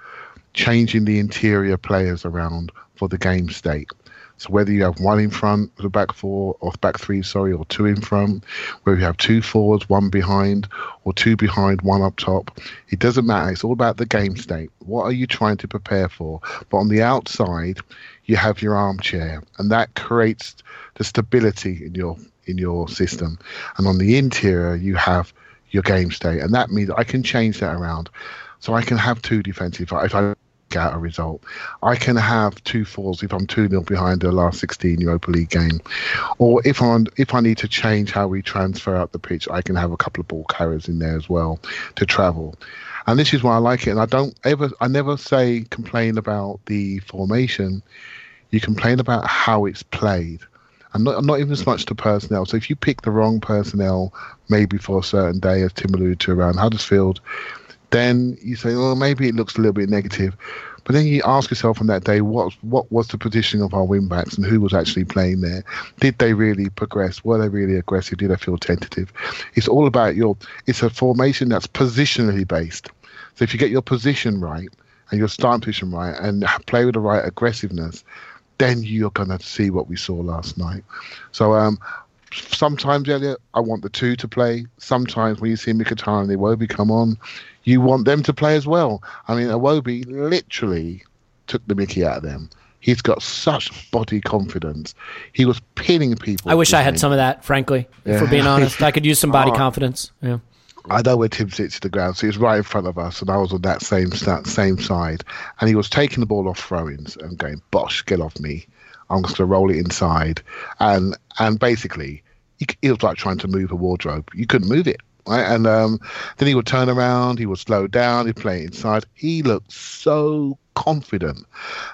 changing the interior players around for the game state. So whether you have one in front, of the back four, or back three, sorry, or two in front, whether you have two forwards, one behind, or two behind, one up top, it doesn't matter. It's all about the game state. What are you trying to prepare for? But on the outside, you have your armchair, and that creates the stability in your in your system. And on the interior, you have your game state, and that means I can change that around. So I can have two defensive. If I out a result. I can have two fours if I'm 2 0 behind the last 16 Europa League game. Or if I'm if I need to change how we transfer out the pitch, I can have a couple of ball carriers in there as well to travel. And this is why I like it. And I don't ever I never say complain about the formation. You complain about how it's played. And not, not even as much to personnel. So if you pick the wrong personnel, maybe for a certain day, as Tim alluded to around Huddersfield, then you say, well, maybe it looks a little bit negative. But then you ask yourself on that day, what what was the positioning of our wing backs and who was actually playing there? Did they really progress? Were they really aggressive? Did they feel tentative? It's all about your. It's a formation that's positionally based. So if you get your position right and your starting position right and play with the right aggressiveness, then you're gonna see what we saw last night. So um, sometimes, Elliot, I want the two to play. Sometimes when you see Mkhitaryan and Iwobi come on, you want them to play as well. I mean, Iwobi literally took the mickey out of them. He's got such body confidence. He was pinning people. I wish I had some of that, frankly, Yeah. for being honest. I could use some body Oh. confidence. Yeah. I know where Tim sits to the ground, so he's right in front of us, and I was on that same that same side, and he was taking the ball off throw-ins and going, "Bosh, get off me! I'm just going to roll it inside," and and basically, he, he was like trying to move a wardrobe. You couldn't move it, right? And um, then he would turn around, he would slow down, he'd play inside. He looked so confident,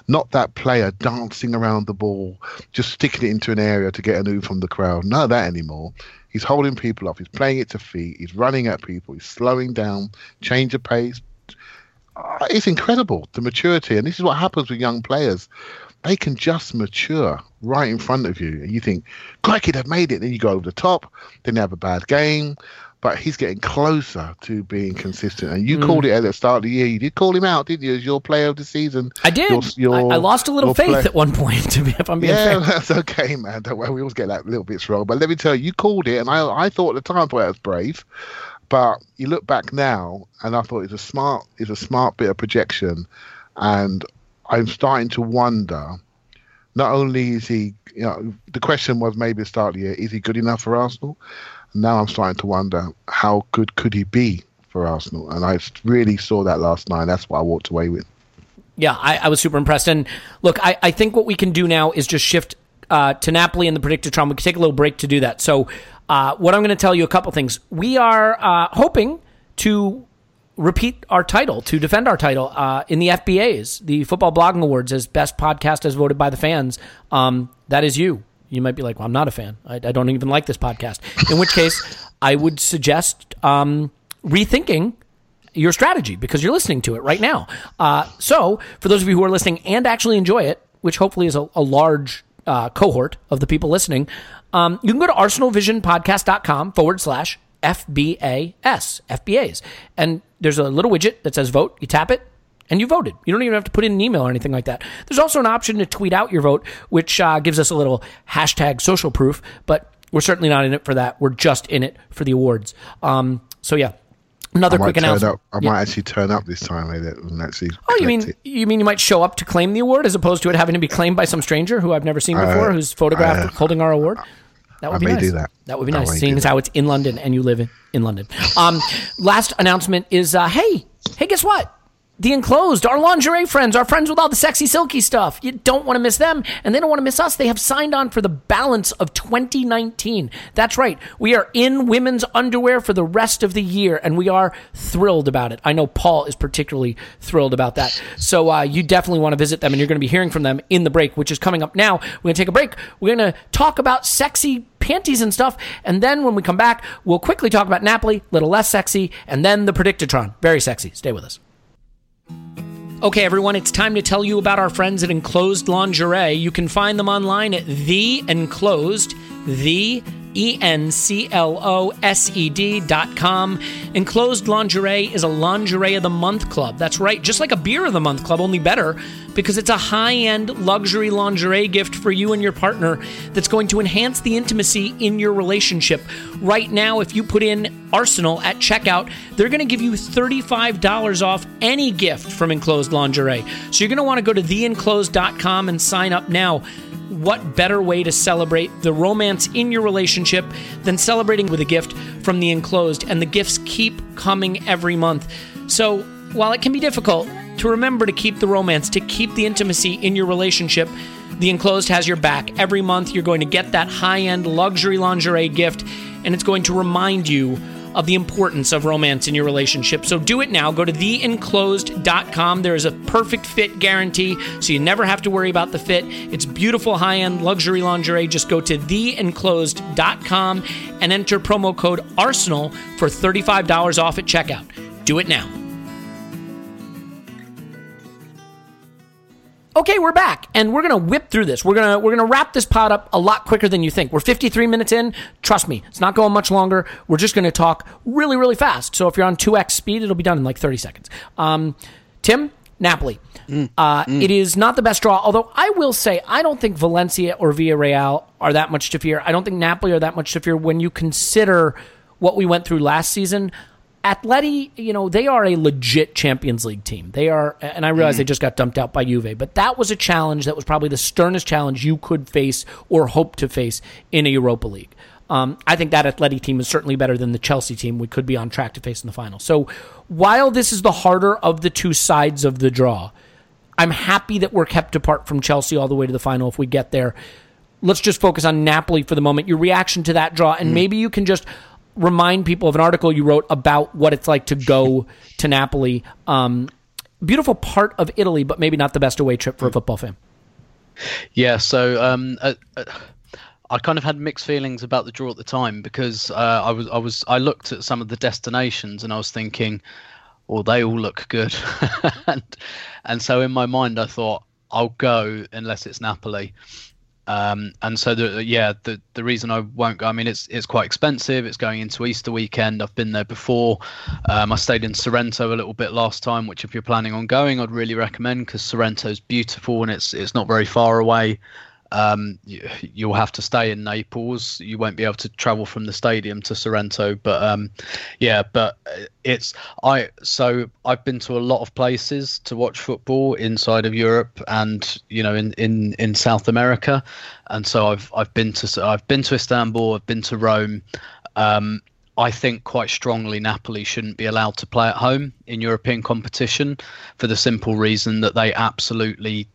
not that player dancing around the ball, just sticking it into an area to get a move from the crowd. None of that anymore. He's holding people off. He's playing it to feet. He's running at people. He's slowing down, change of pace. Uh, It's incredible the maturity, and this is what happens with young players. They can just mature right in front of you, and you think, "Crikey, they've made it." Then you go over the top. Then they have a bad game, but he's getting closer to being consistent. And you called mm. it at the start of the year. You did call him out, didn't you, as your player of the season? I did. Your- your- I, I lost a little faith play- at one point, to be, if I'm being yeah, fair. that's okay, man. Don't worry, we always get that little bit wrong. But let me tell you, you called it, and I, I thought at the time, boy, that was brave. But you look back now, and I thought it's a smart, it's a smart bit of projection, and I'm starting to wonder. Not only is he, you know, the question was maybe at the start of the year, is he good enough for Arsenal? Now I'm starting to wonder how good could he be for Arsenal, and I really saw that last night. That's what I walked away with. Yeah, I, I was super impressed. And look, I, I think what we can do now is just shift uh, to Napoli and the predicted Predictotron. We can take a little break to do that. So, uh, what I'm going to tell you a couple things. We are uh, hoping to repeat our title, to defend our title uh, in the FBAs, the Football Blogging Awards, as best podcast as voted by the fans. Um, that is you. You might be like, well, I'm not a fan. I, I don't even like this podcast. In which case, I would suggest um, rethinking your strategy because you're listening to it right now. Uh, so, for those of you who are listening and actually enjoy it, which hopefully is a, a large uh, cohort of the people listening, um, you can go to arsenalvisionpodcast.com forward slash FBAS, FBAs. And there's a little widget that says vote. You tap it, and you voted. You don't even have to put in an email or anything like that. There's also an option to tweet out your vote, which uh, gives us a little hashtag social proof, but we're certainly not in it for that. We're just in it for the awards. Um, so, yeah. Another quick announcement. up. I Yeah. might actually turn up this time and actually. Oh, you mean it. you mean you might show up to claim the award as opposed to it having to be claimed by some stranger who I've never seen before, Uh, who's photographed uh, holding our award? That would I be may nice. do that. That would be I nice, seeing as how it's in London and you live in, in London. Um, last announcement is uh, hey, hey, guess what? The enclosed, our lingerie friends, our friends with all the sexy, silky stuff. You don't want to miss them, and they don't want to miss us. They have signed on for the balance of 2019. That's right. We are in women's underwear for the rest of the year, and we are thrilled about it. I know Paul is particularly thrilled about that. So uh, you definitely want to visit them, and you're going to be hearing from them in the break, which is coming up now. We're going to take a break. We're going to talk about sexy panties and stuff, and then when we come back, we'll quickly talk about Napoli, little less sexy, and then the Predictotron, very sexy. Stay with us. Okay, everyone, it's time to tell you about our friends at Enclosed Lingerie. You can find them online at The Enclosed, the E N C L O S E D dot com. Enclosed Lingerie is a lingerie of the month club. That's right, just like a beer of the month club, only better because it's a high end luxury lingerie gift for you and your partner that's going to enhance the intimacy in your relationship. Right now, if you put in Arsenal at checkout, they're going to give you $35 off any gift from Enclosed Lingerie. So you're going to want to go to theenclosed.com and sign up now. What better way to celebrate the romance in your relationship than celebrating with a gift from the enclosed? And the gifts keep coming every month. So while it can be difficult to remember to keep the romance, to keep the intimacy in your relationship, the enclosed has your back. Every month, you're going to get that high end luxury lingerie gift, and it's going to remind you of the importance of romance in your relationship. So do it now. Go to theenclosed.com. There is a perfect fit guarantee, so you never have to worry about the fit. It's beautiful high end luxury lingerie. Just go to theenclosed.com and enter promo code ARSENAL for $35 off at checkout. Do it now. Okay, we're back, and we're gonna whip through this. We're gonna we're gonna wrap this pod up a lot quicker than you think. We're 53 minutes in. Trust me, it's not going much longer. We're just gonna talk really really fast. So if you're on 2x speed, it'll be done in like 30 seconds. Um, Tim, Napoli. Uh, It is not the best draw, although I will say I don't think Valencia or Villarreal are that much to fear. I don't think Napoli are that much to fear when you consider what we went through last season. Atleti, you know, they are a legit Champions League team. They are, and I realize they just got dumped out by Juve, but that was a challenge that was probably the sternest challenge you could face or hope to face in a Europa League. Um, I think that Atleti team is certainly better than the Chelsea team we could be on track to face in the final. So while this is the harder of the two sides of the draw, I'm happy that we're kept apart from Chelsea all the way to the final if we get there. Let's just focus on Napoli for the moment. Your reaction to that draw, and maybe you can just remind people of an article you wrote about what it's like to go to Napoli. Um, beautiful part of Italy, but maybe not the best away trip for a football fan. Yeah, so um, uh, uh, I kind of had mixed feelings about the draw at the time because uh, I was I was I looked at some of the destinations and I was thinking, well, they all look good, and and so in my mind I thought I'll go unless it's Napoli. Um, and so the yeah the the reason I won't go I mean it's it's quite expensive. It's going into Easter weekend. I've been there before. Um, I stayed in Sorrento a little bit last time which if you're planning on going I'd really recommend because Sorrento's beautiful and it's it's not very far away um, you, you'll have to stay in Naples. You won't be able to travel from the stadium to Sorrento, but um, yeah, but it's I. So I've been to a lot of places to watch football inside of Europe and you know in in in South America, and so I've I've been to I've been to Istanbul, I've been to Rome. Um, I think quite strongly Napoli shouldn't be allowed to play at home in European competition for the simple reason that they absolutely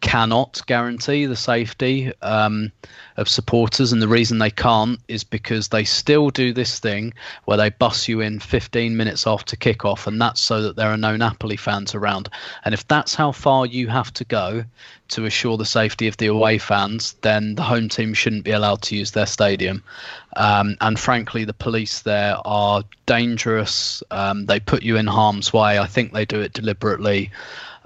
cannot guarantee the safety um, of supporters. And the reason they can't is because they still do this thing where they bus you in 15 minutes after kickoff, and that's so that there are no Napoli fans around. And if that's how far you have to go to assure the safety of the away fans, then the home team shouldn't be allowed to use their stadium. Um, and frankly, the police there are dangerous. Um, they put you in harm's way. I think they do it deliberately.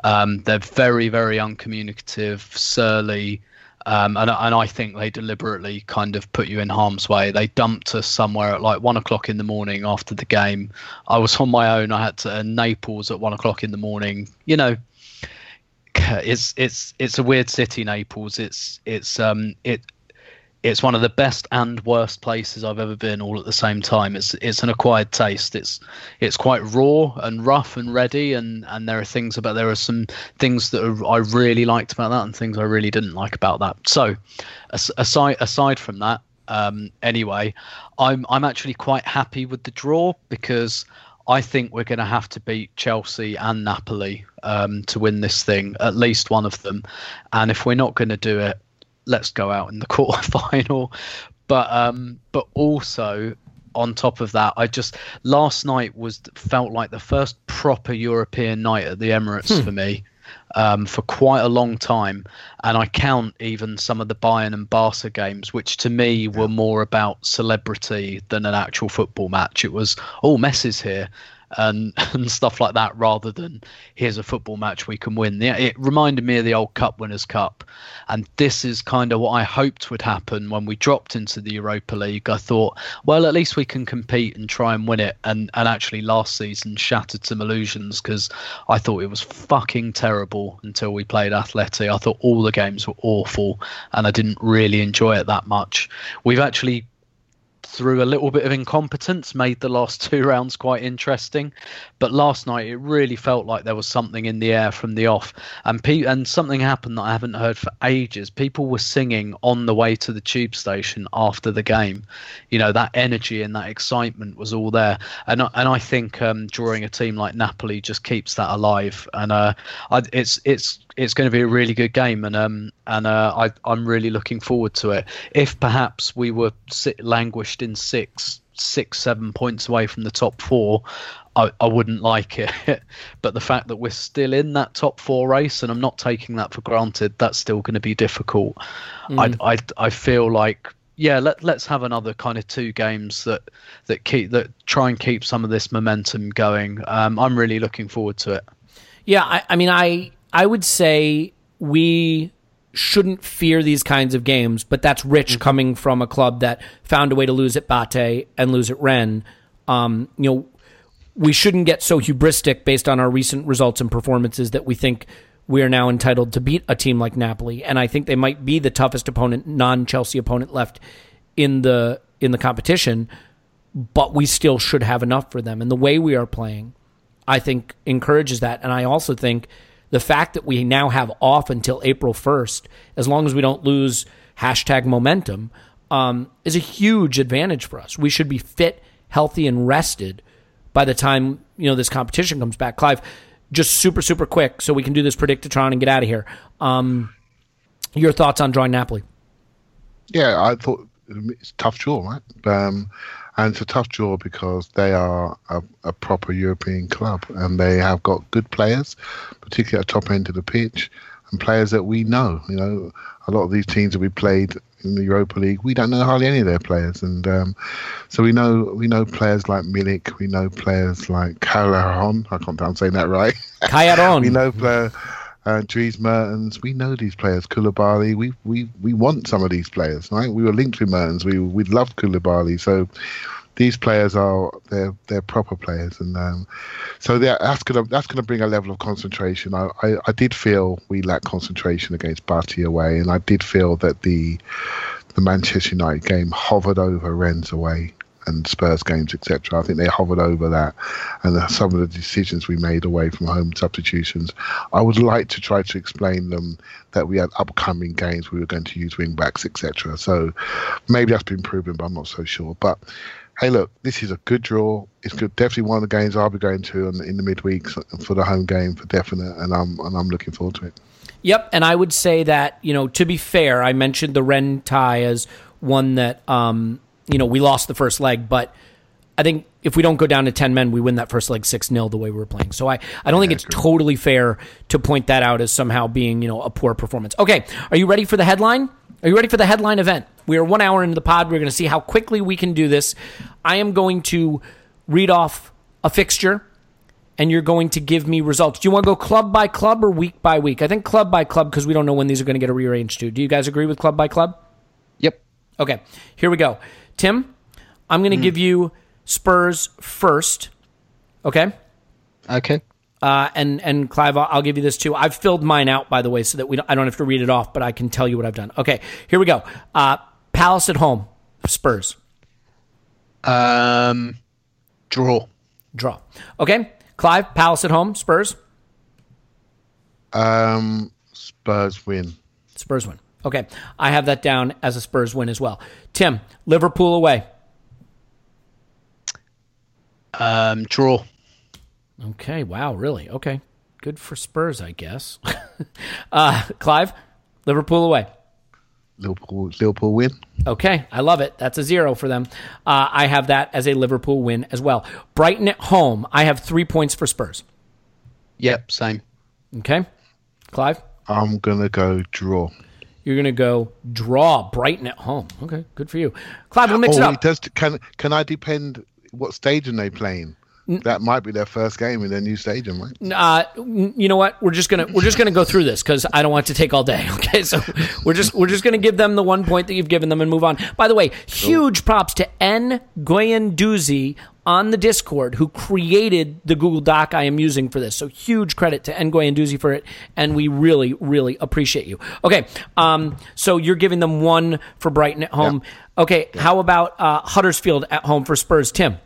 Um, they're very, very uncommunicative, surly. Um, and, and I think they deliberately kind of put you in harm's way. They dumped us somewhere at like one o'clock in the morning after the game. I was on my own. I had to uh, Naples at one o'clock in the morning. You know, it's it's it's a weird city, Naples. It's it's um it it's one of the best and worst places I've ever been all at the same time. It's it's an acquired taste. It's it's quite raw and rough and ready, and and there are things about there are some things that are, I really liked about that and things I really didn't like about that. So, aside aside from that, um, anyway, I'm I'm actually quite happy with the draw because. I think we're going to have to beat Chelsea and Napoli um, to win this thing, at least one of them. And if we're not going to do it, let's go out in the quarter final. But um, but also on top of that, I just last night was felt like the first proper European night at the Emirates hmm. for me. Um, for quite a long time, and I count even some of the Bayern and Barca games, which to me were more about celebrity than an actual football match. It was, oh, Messi's here, and and stuff like that rather than here's a football match we can win. It reminded me of the old Cup Winners' Cup, and this is kind of what I hoped would happen when we dropped into the Europa League. I thought, well, at least we can compete and try and win it. And and actually, last season shattered some illusions because I thought it was fucking terrible until we played Atleti. I thought all the games were awful, and I didn't really enjoy it that much. We've actually through a little bit of incompetence made the last two rounds quite interesting. But last night it really felt like there was something in the air from the off, and pe- and something happened that I haven't heard for ages. People were singing on the way to the tube station after the game. You know that energy and that excitement was all there, and and I think um, drawing a team like Napoli just keeps that alive. And uh, I, it's it's it's going to be a really good game, and um, and uh, I, I'm really looking forward to it. If perhaps we were sit, languished in six, six, seven points away from the top four, I, I wouldn't like it. but the fact that we're still in that top four race, and I'm not taking that for granted, that's still going to be difficult. Mm. I, I, I feel like yeah, let let's have another kind of two games that that keep that try and keep some of this momentum going. Um, I'm really looking forward to it. Yeah, I, I mean, I I would say we shouldn't fear these kinds of games, but that's rich mm-hmm. coming from a club that found a way to lose at Bate and lose at Rennes. Um, you know, we shouldn't get so hubristic based on our recent results and performances that we think we are now entitled to beat a team like Napoli. And I think they might be the toughest opponent, non-Chelsea opponent left in the in the competition, but we still should have enough for them. And the way we are playing, I think encourages that. And I also think the fact that we now have off until April 1st, as long as we don't lose hashtag momentum, um, is a huge advantage for us. We should be fit, healthy, and rested by the time you know this competition comes back. Clive, just super super quick, so we can do this Predictotron and get out of here. Um, your thoughts on drawing Napoli? Yeah, I thought it's tough draw, right? Um, and it's a tough draw because they are a, a, proper European club and they have got good players, particularly at the top end of the pitch, and players that we know. You know, a lot of these teams that we played in the Europa League, we don't know hardly any of their players, and um, so we know we know players like Milik, we know players like Calaron. I can't. I'm saying that right. Calaron. we know players uh, Dries Mertens. We know these players. Koulibaly. We we we want some of these players, right? We were linked with Mertens. We we loved Koulibaly. So these players are they're they're proper players, and um, so that's gonna that's gonna bring a level of concentration. I, I, I did feel we lacked concentration against Bate away, and I did feel that the the Manchester United game hovered over Rennes away and Spurs games, etc. I think they hovered over that, and some of the decisions we made away from home substitutions. I would like to try to explain them that we had upcoming games we were going to use wing backs, etc. So maybe that's been proven, but I'm not so sure. But hey, look, this is a good draw. It's good. Definitely one of the games I'll be going to in, in the midweek for the home game for definite, and I'm and I'm looking forward to it. Yep, and I would say that you know to be fair, I mentioned the Rennes tie as one that um, you know, we lost the first leg, but I think if we don't go down to 10 men, we win that first leg 6 0 the way we were playing. So I, I don't think it's totally fair to point that out as somehow being, you know, a poor performance. Okay, are you ready for the headline? Are you ready for the headline event? We are one hour into the pod. We're going to see how quickly we can do this. I am going to read off a fixture, and you're going to give me results. Do you want to go club by club or week by week? I think club by club because we don't know when these are going to get rearranged to. Do you guys agree with club by club? Yep. Okay, here we go. Tim, I'm going to give you Spurs first. Okay. Okay. Uh, and and Clive, I'll, I'll give you this too. I've filled mine out, by the way, so that we don't, I don't have to read it off, but I can tell you what I've done. Okay, here we go. Uh, Palace at home, Spurs Um, draw. draw. Okay, Clive, Palace at home, Spurs, Um, Spurs win. Spurs win. Okay, I have that down as a Spurs win as well. Tim, Liverpool away. Um, draw. Okay, wow, really? Okay, good for Spurs, I guess. uh, Clive, Liverpool away. Liverpool, Liverpool win. Okay, I love it. That's a zero for them. Uh, I have that as a Liverpool win as well. Brighton at home. I have three points for Spurs. Yep. Same. Okay, Clive, I'm gonna go draw. You're gonna go draw Brighton at home. Okay, good for you. Clive, we'll mix it oh, up. it does. Can can I depend what stadium they playing? That might be their first game in their new stadium, right? uh, you know what? We're just gonna we're just gonna go through this because I don't want it to take all day. Okay, so we're just we're just gonna give them the one point that you've given them and move on. By the way, huge props to N Goyenduzi on the Discord who created the Google Doc I am using for this. So huge credit to N Goyenduzi for it, and we really really appreciate you. Okay, um, so you're giving them one for Brighton at home. Okay, how about uh, Huddersfield at home for Spurs? Tim.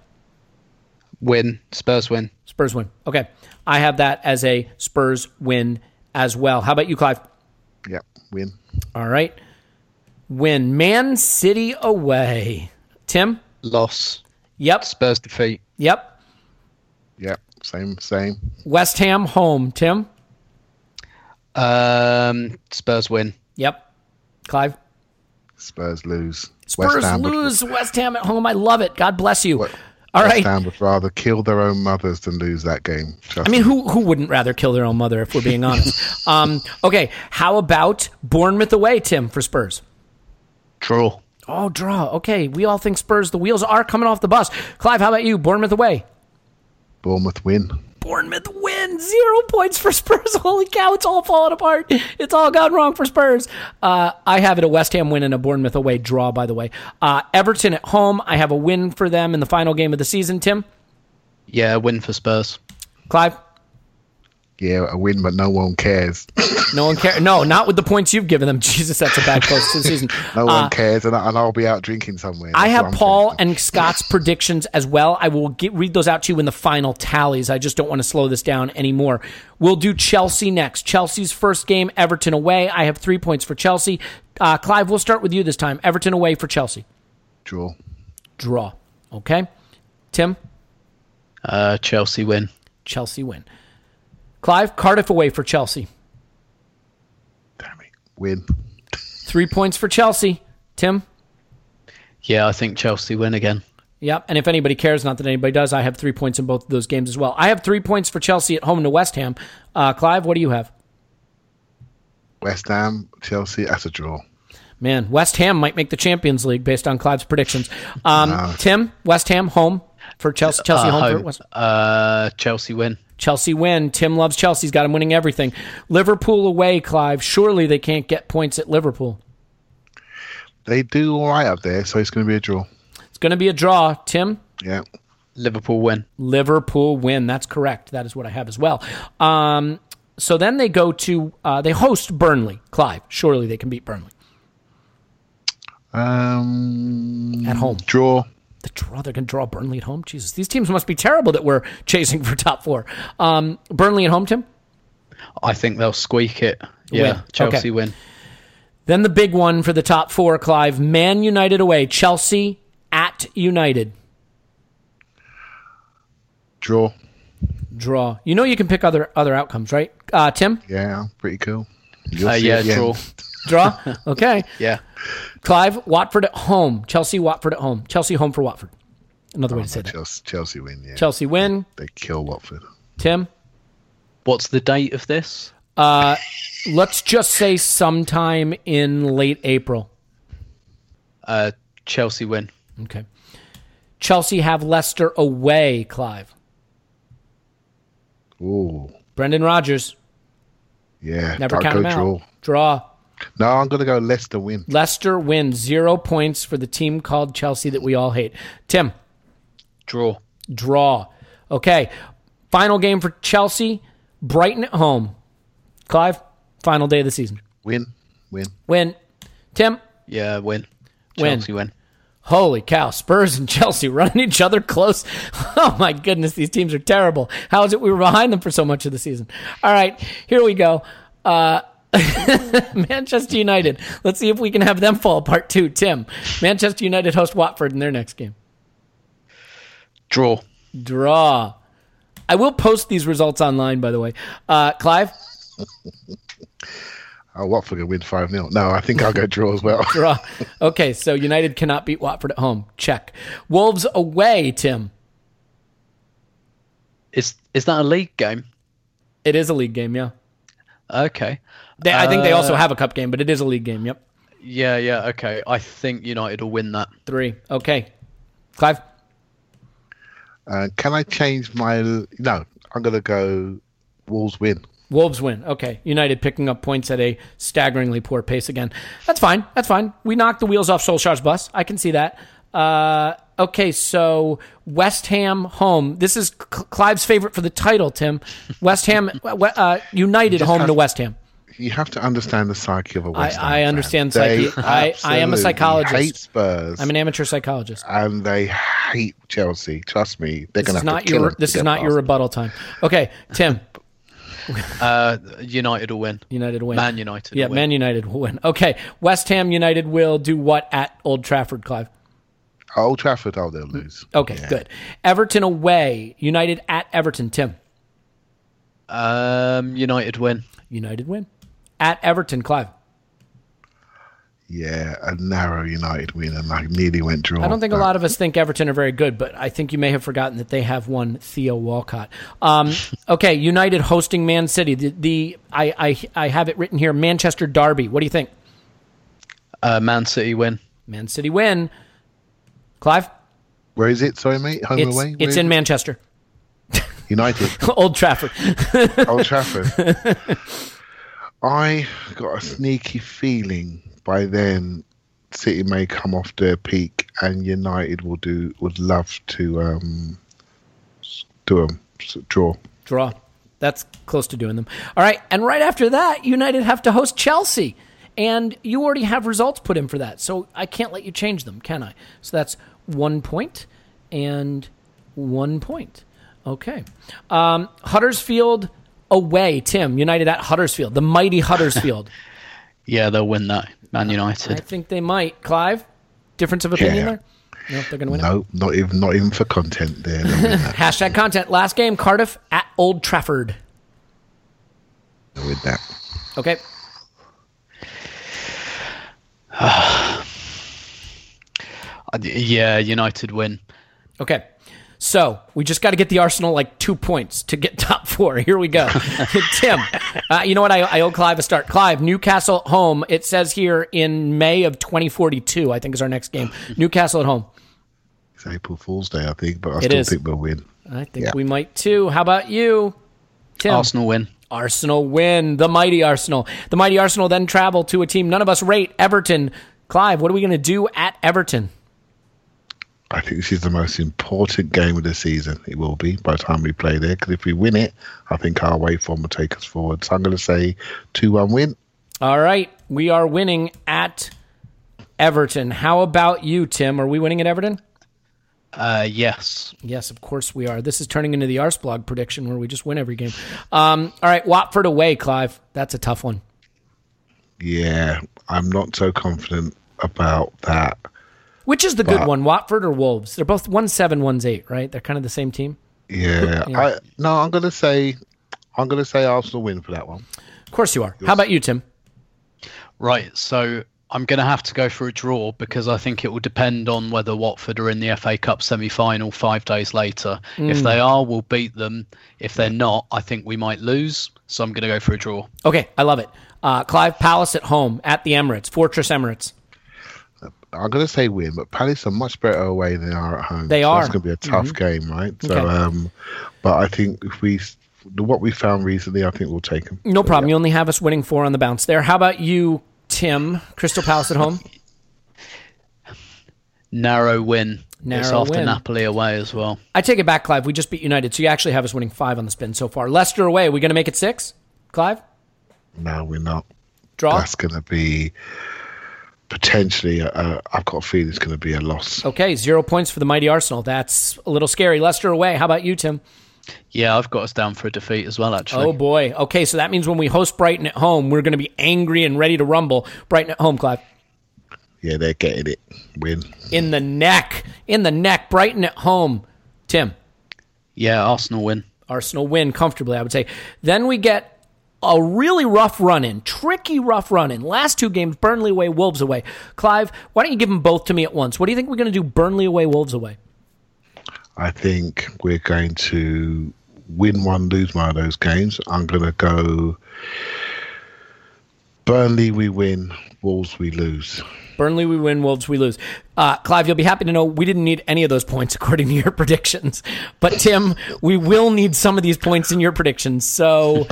Win. Spurs win. Spurs win. Okay. I have that as a Spurs win as well. How about you, Clive? Yeah, win. All right. Win. Man City away. Tim? Loss. Yep. Spurs defeat. Yep. Yep. same, same. West Ham home. Tim? Um, Spurs win. Yep. Clive? Spurs lose. Spurs West Ham would- lose. West Ham at home. I love it. God bless you. What- All West right. Ham would rather kill their own mothers than lose that game. Trust I mean, me. who who wouldn't rather kill their own mother if we're being honest? um, okay. How about Bournemouth away, Tim, for Spurs? Draw. Oh, draw. Okay. We all think Spurs, the wheels are coming off the bus. Clive, how about you? Bournemouth away. Bournemouth win. Bournemouth win. Zero points for Spurs. Holy cow, it's all falling apart. It's all gone wrong for Spurs. Uh, I have it a West Ham win and a Bournemouth away draw, by the way. Uh, Everton at home. I have a win for them in the final game of the season, Tim. Yeah, win for Spurs. Clive? Yeah, a win, but no one cares. No one cares. No, not with the points you've given them. Jesus, that's a bad close to the season. No Uh, one cares, and, I, and I'll be out drinking somewhere. I That's have I'm Paul thinking. and Scott's predictions as well. I will get, read those out to you in the final tallies. I just don't want to slow this down anymore. We'll do Chelsea next. Chelsea's first game, Everton away. I have three points for Chelsea. Uh, Clive, we'll start with you this time. Everton away for Chelsea. draw. Draw. Okay. Tim, Uh, Chelsea win. Chelsea win. Clive, Cardiff away for Chelsea. Damn it, win. Three points for Chelsea. Tim? Yeah, I think Chelsea win again. Yep. And if anybody cares, not that anybody does, I have three points in both of those games as well. I have three points for Chelsea at home to West Ham. Uh, Clive, what do you have? West Ham, Chelsea. That's a draw. Man, West Ham might make the Champions League based on Clive's predictions. Um, Tim, West Ham home for Chelsea. Chelsea Uh, home, for home. West. Uh, Chelsea win. Chelsea win. Tim loves Chelsea. He's got him winning everything. Liverpool away, Clive. Surely they can't get points at Liverpool. They do all right up there, so it's going to be a draw. It's going to be a draw. Tim, Yeah. Liverpool win. Liverpool win. That's correct. That is what I have as well. Um, so then they go to uh, they host Burnley. Clive. Surely they can beat Burnley Um, at home. Draw. The draw. They're going to draw Burnley at home. Jesus, these teams must be terrible that we're chasing for top four. Um, Burnley at home, Tim. I think they'll squeak it. Yeah, Win. Chelsea Okay. win. Then the big one for the top four, Clive. Man United away. Chelsea at United. Draw. Draw. You know you can pick other other outcomes, right? Uh, Tim? Yeah, pretty cool. You'll Uh, see yeah, at draw. Draw? Okay. Yeah. Clive, Watford at home. Chelsea, Watford at home. Chelsea home for Watford. Another way to say that. Chelsea, Chelsea win. Yeah, Chelsea win. they kill Watford. Tim? What's the date of this? Uh, let's just say sometime in late April. Uh, Chelsea win. Okay. Chelsea have Leicester away, Clive. Ooh, Brendan Rodgers. yeah. Never count go him out. draw. Draw. No, I'm going to go Leicester win. Leicester wins zero points for the team called Chelsea that we all hate. Tim, Draw. draw. Okay. Final game for Chelsea. Brighton at home. Clive, final day of the season. Win, win. Win. Tim, Yeah, win. Win. Chelsea win. Holy cow, Spurs and Chelsea running each other close. Oh my goodness, these teams are terrible. How is it we were behind them for so much of the season? All right, here we go. Uh, Manchester United. Let's see if we can have them fall apart too. Tim, Manchester United host Watford in their next game. Draw. Draw. I will post these results online, by the way. Uh, Clive, Oh, Watford will win 5 0. No, I think I'll go draw as well. draw. Okay, so United cannot beat Watford at home. Check. Wolves away, Tim. Is is that a league game? It is a league game, yeah. Okay. They, I think they also Uh, have a cup game, but it is a league game. Yep. Yeah, yeah, okay. I think United will win that. Three. Okay. Clive? Uh, can I change my. No, I'm going to go Wolves win. Wolves win. Okay. United picking up points at a staggeringly poor pace again. That's fine. That's fine. We knocked the wheels off Solskjaer's bus. I can see that. Uh, okay, so West Ham home. This is Cl- Clive's favorite for the title, Tim. West Ham, uh, United home have- to West Ham. You have to understand the psyche of a West Ham I understand They psyche. I- I am a psychologist. hate Spurs. I'm an amateur psychologist. and they hate Chelsea. Trust me, they're This going is to have not to kill your. This is not your past. rebuttal time. Okay, Tim. Uh, United will win. United win. Man United Yeah, will win. Man United will win. Okay, West Ham United will do what at Old Trafford, Clive? Old Trafford, oh, they'll lose. Okay, Yeah. good. Everton away. United at Everton. Tim. Um, United win. United win. At Everton, Clive. Yeah, a narrow United win, and I nearly went draw. I don't think a lot of us think Everton are very good, but I think you may have forgotten that they have one Theo Walcott. Um, okay, United hosting Man City. The, the I, I I have it written here. Manchester Derby. What do you think? Uh, Man City win. Man City win. Clive. Where is it? Sorry, mate. Home It's away. Where it's in it? Manchester. United, Old Trafford. Old Trafford. I got a sneaky feeling by then City may come off their peak, and United will do would love to um do s- draw. Draw. That's close to doing them. All right. And right after that, United have to host Chelsea. And you already have results put in for that. So I can't let you change them, can I? So that's one point and one point. Okay. Um, Huddersfield away, Tim. United at Huddersfield, the mighty Huddersfield. Yeah, they'll win that. Man United. I think they might. Clive, difference of opinion Yeah. there? No, they're going to win it. No, not even not even for content. There, they'll win that. Hashtag content. Last game, Cardiff at Old Trafford. They'll that. Okay. Uh, Yeah, United win. Okay. So we just got to get the Arsenal like two points to get top four. Here we go. Tim, uh, you know what? I, I owe Clive a start. Clive, Newcastle at home. It says here in May of 2042, I think is our next game. Newcastle at home. It's April Fool's Day, I think, but I It still is. think we'll win. I think Yeah. we might too. How about you, Tim? Arsenal win. Arsenal win. The mighty Arsenal. The mighty Arsenal then travel to a team none of us rate, Everton. Clive, what are we going to do at Everton? I think this is the most important game of the season. It will be by the time we play there, because if we win it, I think our way form will take us forward. So I'm going to say two-one win. All right. We are winning at Everton. How about you, Tim? Are we winning at Everton? Uh, yes. Yes, of course we are. This is turning into the Arsblog prediction where we just win every game. Um, all right, Watford away, Clive. That's a tough one. Yeah, I'm not so confident about that. Which is the good Wow. one, Watford or Wolves? They're both one seven, one's eight, right? They're kind of the same team. Yeah, Yeah. I no, I'm going to say, I'm going to say Arsenal win for that one. Of course you are. How about you, Tim? Right. So I'm going to have to go for a draw because I think it will depend on whether Watford are in the FA Cup semi final five days later. If they are, we'll beat them. If they're not, I think we might lose. So I'm going to go for a draw. Okay, I love it. Uh, Clive Palace at home at the Emirates, Fortress Emirates. I'm going to say win, but Palace are much better away than they are at home. They so are. It's going to be a tough game, right? So, Okay. um, but I think if we what we found recently, I think we'll take them. No problem. You only have us winning four on the bounce there. How about you, Tim? Crystal Palace at home. Narrow win. Narrow it's after win. Napoli away as well. I take it back, Clive. We just beat United, so you actually have us winning five on the spin so far. Leicester away. Are we going to make it six, Clive? No, we're not. Draw. That's going to be potentially. Uh, I've got a feeling it's going to be a loss. Okay, zero points for the mighty Arsenal. That's a little scary. Leicester away. How about you, Tim? Yeah, I've got us down for a defeat as well. Actually, Oh boy. Okay, so that means when we host Brighton at home, we're going to be angry and ready to rumble. Brighton at home, Clive. Yeah, they're getting it. Win. In the neck. In the neck. Brighton at home. Tim. yeah, Arsenal win. Arsenal win comfortably, I would say. Then we get a really rough run in, tricky rough run in. Last two games, Burnley away, Wolves away. Clive, why don't you give them both to me at once? What do you think we're going to do? Burnley away, Wolves away. I think we're going to win one, lose one of those games. I'm going to go Burnley, we win, Wolves, we lose. Burnley, we win. Wolves, we lose. Uh, Clive, you'll be happy to know we didn't need any of those points according to your predictions. But Tim, we will need some of these points in your predictions. So,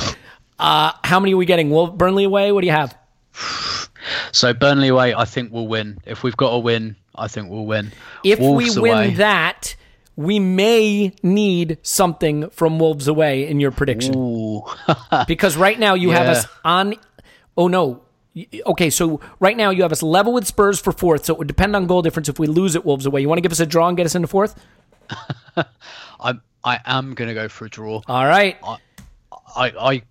uh, how many are we getting? Wolf, Burnley away. What do you have? So Burnley away, I think we'll win. If we've got a win, I think we'll win. If Wolves we win away, that, we may need something from Wolves away in your prediction. Because right now you have us on. Oh no. Okay, so right now you have us level with Spurs for fourth, so it would depend on goal difference if we lose at Wolves away. You want to give us a draw and get us into fourth? I I am gonna go for a draw. All right. I I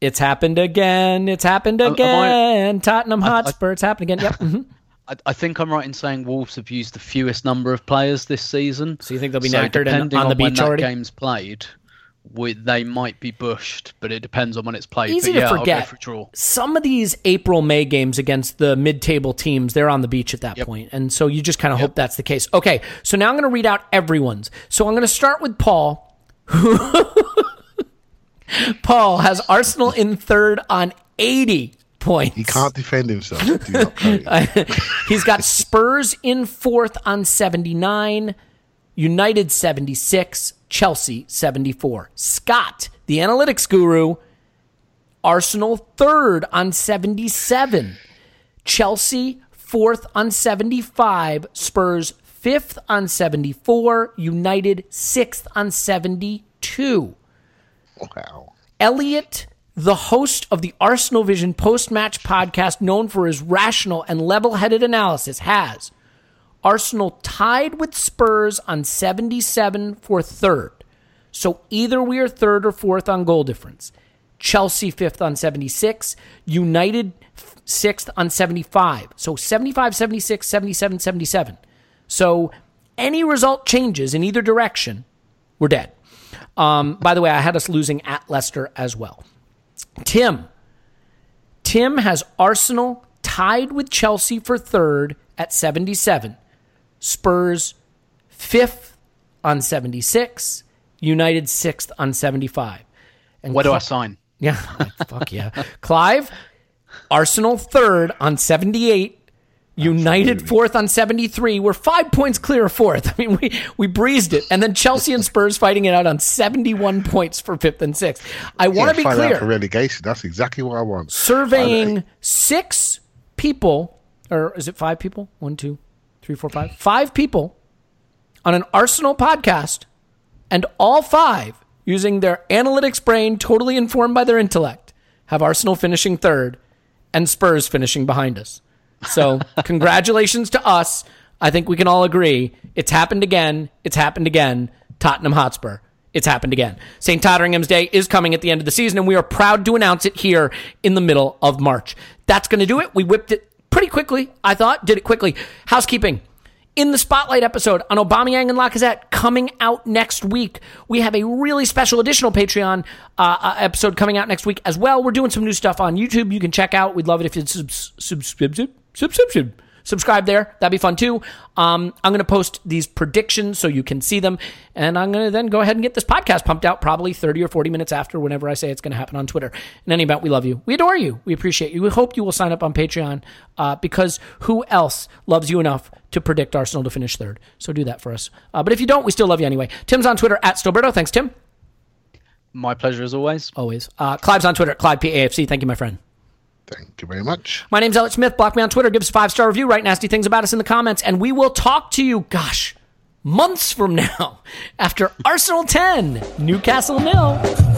It's happened again. It's happened am I- again. Tottenham Hotspur. It's happened again. Yep. mhm. I, I think I'm right in saying Wolves have used the fewest number of players this season. So you think they'll be so knackered and depending on the when beach that already? game's played, we, they might be bushed, but it depends on when it's played. Easy but to yeah, I'll forget. for. Some of these April May games against the mid-table teams, they're on the beach at that point. and so you just kind of hope that's the case. Okay, so now I'm going to read out everyone's. So I'm going to start with Paul. Paul has Arsenal in third on 80 points. He can't defend himself. He's got Spurs in fourth on 79, United 76, Chelsea 74. Scott, the analytics guru, Arsenal third on 77, Chelsea fourth on 75, Spurs fifth on 74, United sixth on 72. Wow. Elliot, the host of the Arsenal Vision post match podcast, known for his rational and level headed analysis, has Arsenal tied with Spurs on 77 for third. So either we are third or fourth on goal difference. Chelsea fifth on 76, United sixth on 75. So 75, 76, 77, 77. So any result changes in either direction, we're dead. Um, by the way, I had us losing at Leicester as well. Tim. Tim has Arsenal tied with Chelsea for third at 77. Spurs fifth on 76. United sixth on 75. And Where do I sign? Yeah, fuck yeah. Clive, Arsenal third on 78. United fourth on 73. We're five points clear of fourth. I mean, we, we breezed it. And then Chelsea and Spurs fighting it out on 71 points for fifth and sixth. I want to be out for clear. relegation. That's exactly what I want. Surveying six people, or is it five people? One, two, three, four, five. Five people on an Arsenal podcast, and all five using their analytics brain, totally informed by their intellect, have Arsenal finishing third and Spurs finishing behind us. So, congratulations to us. I think we can all agree it's happened again. It's happened again. Tottenham Hotspur. It's happened again. St. Totteringham's Day is coming at the end of the season, and we are proud to announce it here in the middle of March. That's going to do it. We whipped it pretty quickly, I thought. Did it quickly. Housekeeping. In the Spotlight episode on Aubameyang and Lacazette coming out next week, we have a really special additional Patreon uh, uh, episode coming out next week as well. We're doing some new stuff on YouTube. You can check out. We'd love it if you'd Subscription. Subscribe there. That'd be fun too. Um, I'm going to post these predictions so you can see them. And I'm going to then go ahead and get this podcast pumped out probably 30 or 40 minutes after whenever I say it's going to happen on Twitter. In any event, we love you. We adore you. We appreciate you. We hope you will sign up on Patreon uh, because who else loves you enough to predict Arsenal to finish third? So do that for us. Uh, but if you don't, we still love you anyway. Tim's on Twitter at Stillberto. Thanks, Tim. My pleasure as always. Always. Uh, Clive's on Twitter, Clive PAFC. Thank you, my friend. Thank you very much. My name's Elliot Smith. Block me on Twitter. Give us a five star review. Write nasty things about us in the comments, and we will talk to you. Gosh, months from now, after Arsenal ten, Newcastle nil.